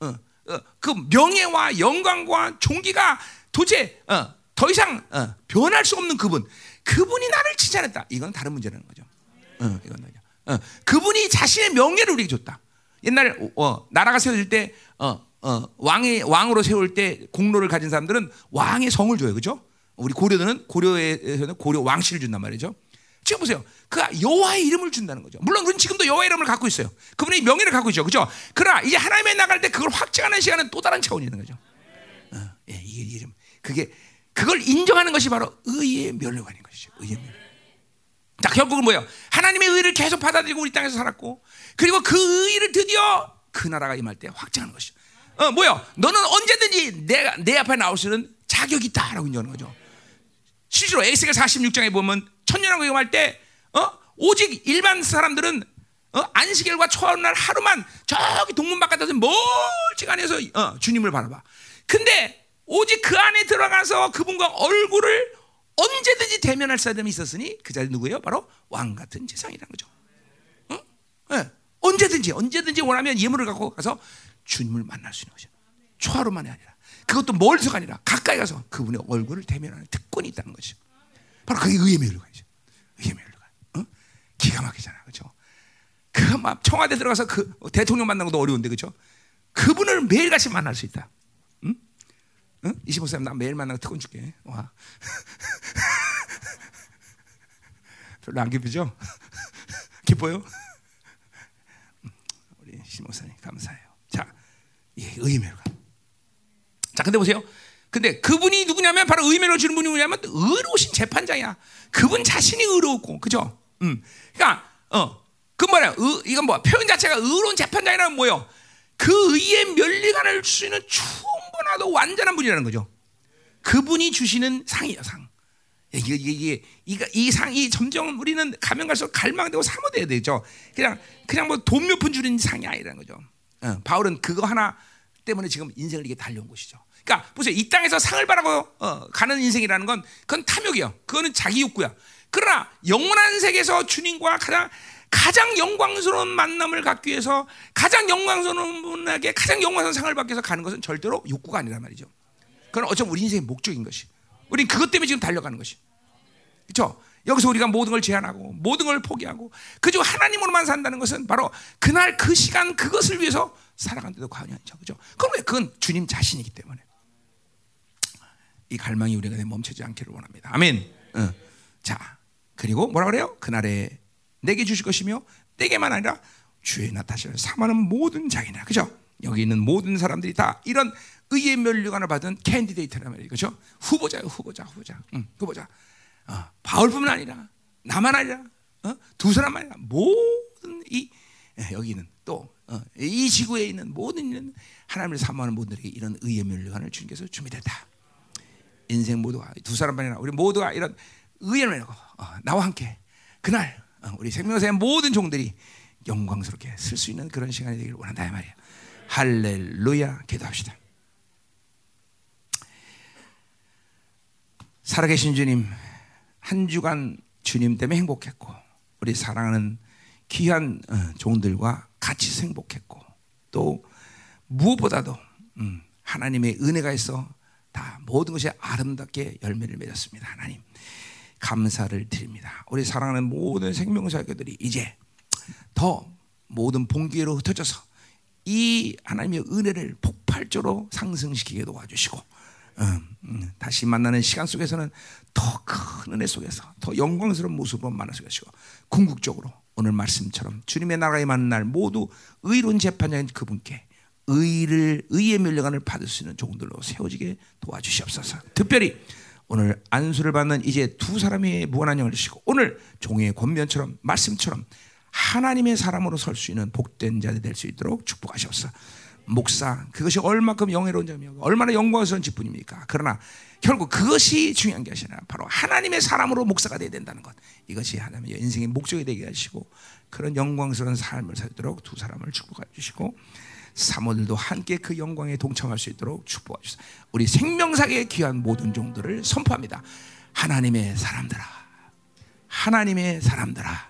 어, 어, 그 명예와 영광과 종기가 도대체 어, 더 이상 어, 변할 수 없는 그분, 그분이 나를 칭찬했다. 이건 다른 문제라는 거죠. 어, 이건 어, 그분이 자신의 명예를 우리에게 줬다. 옛날에 어, 나라가 세워질 때 어, 어, 왕의 왕으로 세울 때 공로를 가진 사람들은 왕의 성을 줘요, 그죠? 우리 고려들은 고려에서는 고려 왕실을 준단 말이죠. 지금 보세요. 그 여호와의 이름을 준다는 거죠. 물론 그건 지금도 여호와의 이름을 갖고 있어요. 그분의 명예를 갖고 있죠, 그죠? 그러나 이제 하나님에 나갈 때 그걸 확증하는 시간은 또 다른 차원이 있는 거죠. 어, 예, 이게 이름, 그게 그걸 인정하는 것이 바로 의의 멸류관인 것이죠. 의의 멸. 자, 결국은 뭐예요? 하나님의 의를 계속 받아들이고 우리 땅에서 살았고, 그리고 그 의를 드디어 그 나라가 임할 때 확증하는 것이죠. 어, 뭐야? 너는 언제든지 내가 내 앞에 나올 수 있는 자격이 있다라고 인정하는 거죠. 실제로 에스겔 46장에 보면 천년왕국 경험할 때 어? 오직 일반 사람들은 어? 안식일과 초하루날 하루만 저기 동문 바깥에서 멀지간해서 어, 주님을 바라봐. 근데 오직 그 안에 들어가서 그분과 얼굴을 언제든지 대면할 사람이 있었으니 그 자리 누구예요? 바로 왕 같은 재상이라는 거죠. 어? 네. 언제든지 언제든지 원하면 예물을 갖고 가서 주님을 만날 수 있는 거죠. 초하루만이 아니라 그것도 멀리서가 아니라 가까이 가서 그분의 얼굴을 대면하는 특권이 있다는 거죠. 바로 그게 의의 멸류관이죠. 의의 멸류관. 어? 기가 막히잖아, 그렇죠? 그막 청와대 들어가서 그 대통령 만나는 것도 어려운데, 그렇죠? 그분을 매일 같이 만날 수 있다. 응? 응? 이시 목사님 나 매일 만나고 특권 줄게. 와. 별로 안 기쁘죠? 기뻐요? 우리 시 목사님 감사해요. 자, 이게 의매가. 자, 근데 보세요. 근데 그분이 누구냐면 바로 의매를 주는 분이 누구냐면 의로우신 재판장이야. 그분 자신이 의로웠고, 그죠? 음. 그러니까 어, 그 뭐야? 의, 이건 뭐 표현 자체가 의로운 재판장이라는 뭐요? 그 의의 면리관을 줄 수 있는 충분하고 완전한 분이라는 거죠. 그분이 주시는 상이에요, 상. 이게 이게 이게 이 상이 점점 우리는 가면 갈수록 갈망되고 사모돼야 되죠. 그냥 그냥 뭐 돈 몇 푼 주는 상이 아니라는 거죠. 어, 바울은 그거 하나 때문에 지금 인생을 이게 달려온 것이죠. 그러니까 보세요, 이 땅에서 상을 바라고 어, 가는 인생이라는 건 그건 탐욕이요. 그거는 자기 욕구야. 그러나 영원한 세계에서 주님과 가장 가장 영광스러운 만남을 갖기 위해서 가장 영광스러운 분에게 가장 영광스러운 상을 받기 위해서 가는 것은 절대로 욕구가 아니란 말이죠. 그건 어쩌면 우리 인생의 목적인 것이. 우린 그것 때문에 지금 달려가는 것이. 그렇죠? 여기서 우리가 모든 걸 제한하고 모든 걸 포기하고 그저 하나님으로만 산다는 것은 바로 그날 그 시간 그것을 위해서 살아간데도 과언이 아니죠. 그죠? 그럼 왜 그건 주님 자신이기 때문에. 이 갈망이 우리가 멈추지 않기를 원합니다. 아멘. 어. 자, 그리고 뭐라 그래요? 그날에 내게 주실 것이며 내게만 아니라 주의 나타나실 사모하는 모든 자이나 그죠? 여기 있는 모든 사람들이 다 이런 의의 면류관을 받은 candidate란 말이에요. 그죠? 후보자요, 후보자, 후보자. 응, 후보자. 어, 바울뿐만 아니라 나만 아니라 어? 두 사람만 아니라 모든 이 예, 여기는 또이 어, 지구에 있는 모든 하나님을 사모하는 분들에게 이런 의의 면류관을 주님께서 준비됐다. 인생 모두가 두 사람만 아니라 우리 모두가 이런 의의 면류관 어, 나와 함께 그날 어, 우리 생명사의 모든 종들이 영광스럽게 쓸 수 있는 그런 시간이 되기를 원한다 말이에요. 할렐루야 기도합시다. 살아계신 주님 한 주간 주님 때문에 행복했고 우리 사랑하는 귀한 어, 종들과 같이 행복했고 또 무엇보다도 음, 하나님의 은혜가 있어 다 모든 것이 아름답게 열매를 맺었습니다. 하나님 감사를 드립니다. 우리 사랑하는 모든 생명사교들이 이제 더 모든 봉기로 흩어져서 이 하나님의 은혜를 폭발적으로 상승시키게 도와주시고 다시 만나는 시간 속에서는 더 큰 은혜 속에서 더 영광스러운 만날 수 있고 궁극적으로 오늘 말씀처럼 주님의 나라에 만난 날 모두 의로운 재판장인 그분께 의를 의의 멸령관을 받을 수 있는 종들로 세워지게 도와주시옵소서. 특별히 오늘 안수를 받는 이제 두 사람의 무한한 영을 주시고 오늘 종의 권면처럼 말씀처럼 하나님의 사람으로 설 수 있는 복된 자들 될 수 있도록 축복하셨어. 목사 그것이 얼마큼 영예로운 점이고 얼마나 영광스러운 직분입니까? 그러나 결국 그것이 중요한 게 아니라 바로 하나님의 사람으로 목사가 되어야 된다는 것. 이것이 하나님의 인생의 목적이 되게 하시고 그런 영광스러운 삶을 살도록 두 사람을 축복해 주시고 사모들도 함께 그 영광에 동참할 수 있도록 축복해 주세요. 우리 생명사에 귀한 모든 종들을 선포합니다. 하나님의 사람들아, 하나님의 사람들아,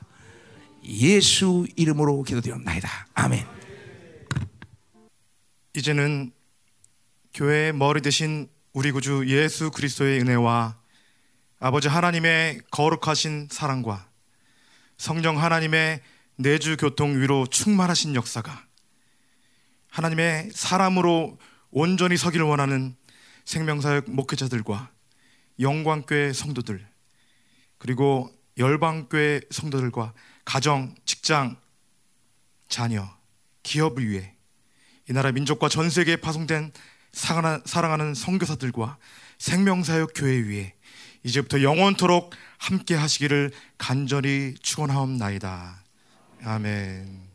예수 이름으로 기도드립나이다. 아멘. 이제는 교회의 머리 대신 우리 구주 예수 그리스도의 은혜와 아버지 하나님의 거룩하신 사랑과 성령 하나님의 내주 교통 위로 충만하신 역사가 하나님의 사람으로 온전히 서기를 원하는 생명사역 목회자들과 영광교회 성도들 그리고 열방교회 성도들과 가정, 직장, 자녀, 기업을 위해 이 나라 민족과 전 세계에 파송된 사랑하는 선교사들과 생명사역 교회 위에 이제부터 영원토록 함께 하시기를 간절히 축원하옵나이다. 아멘.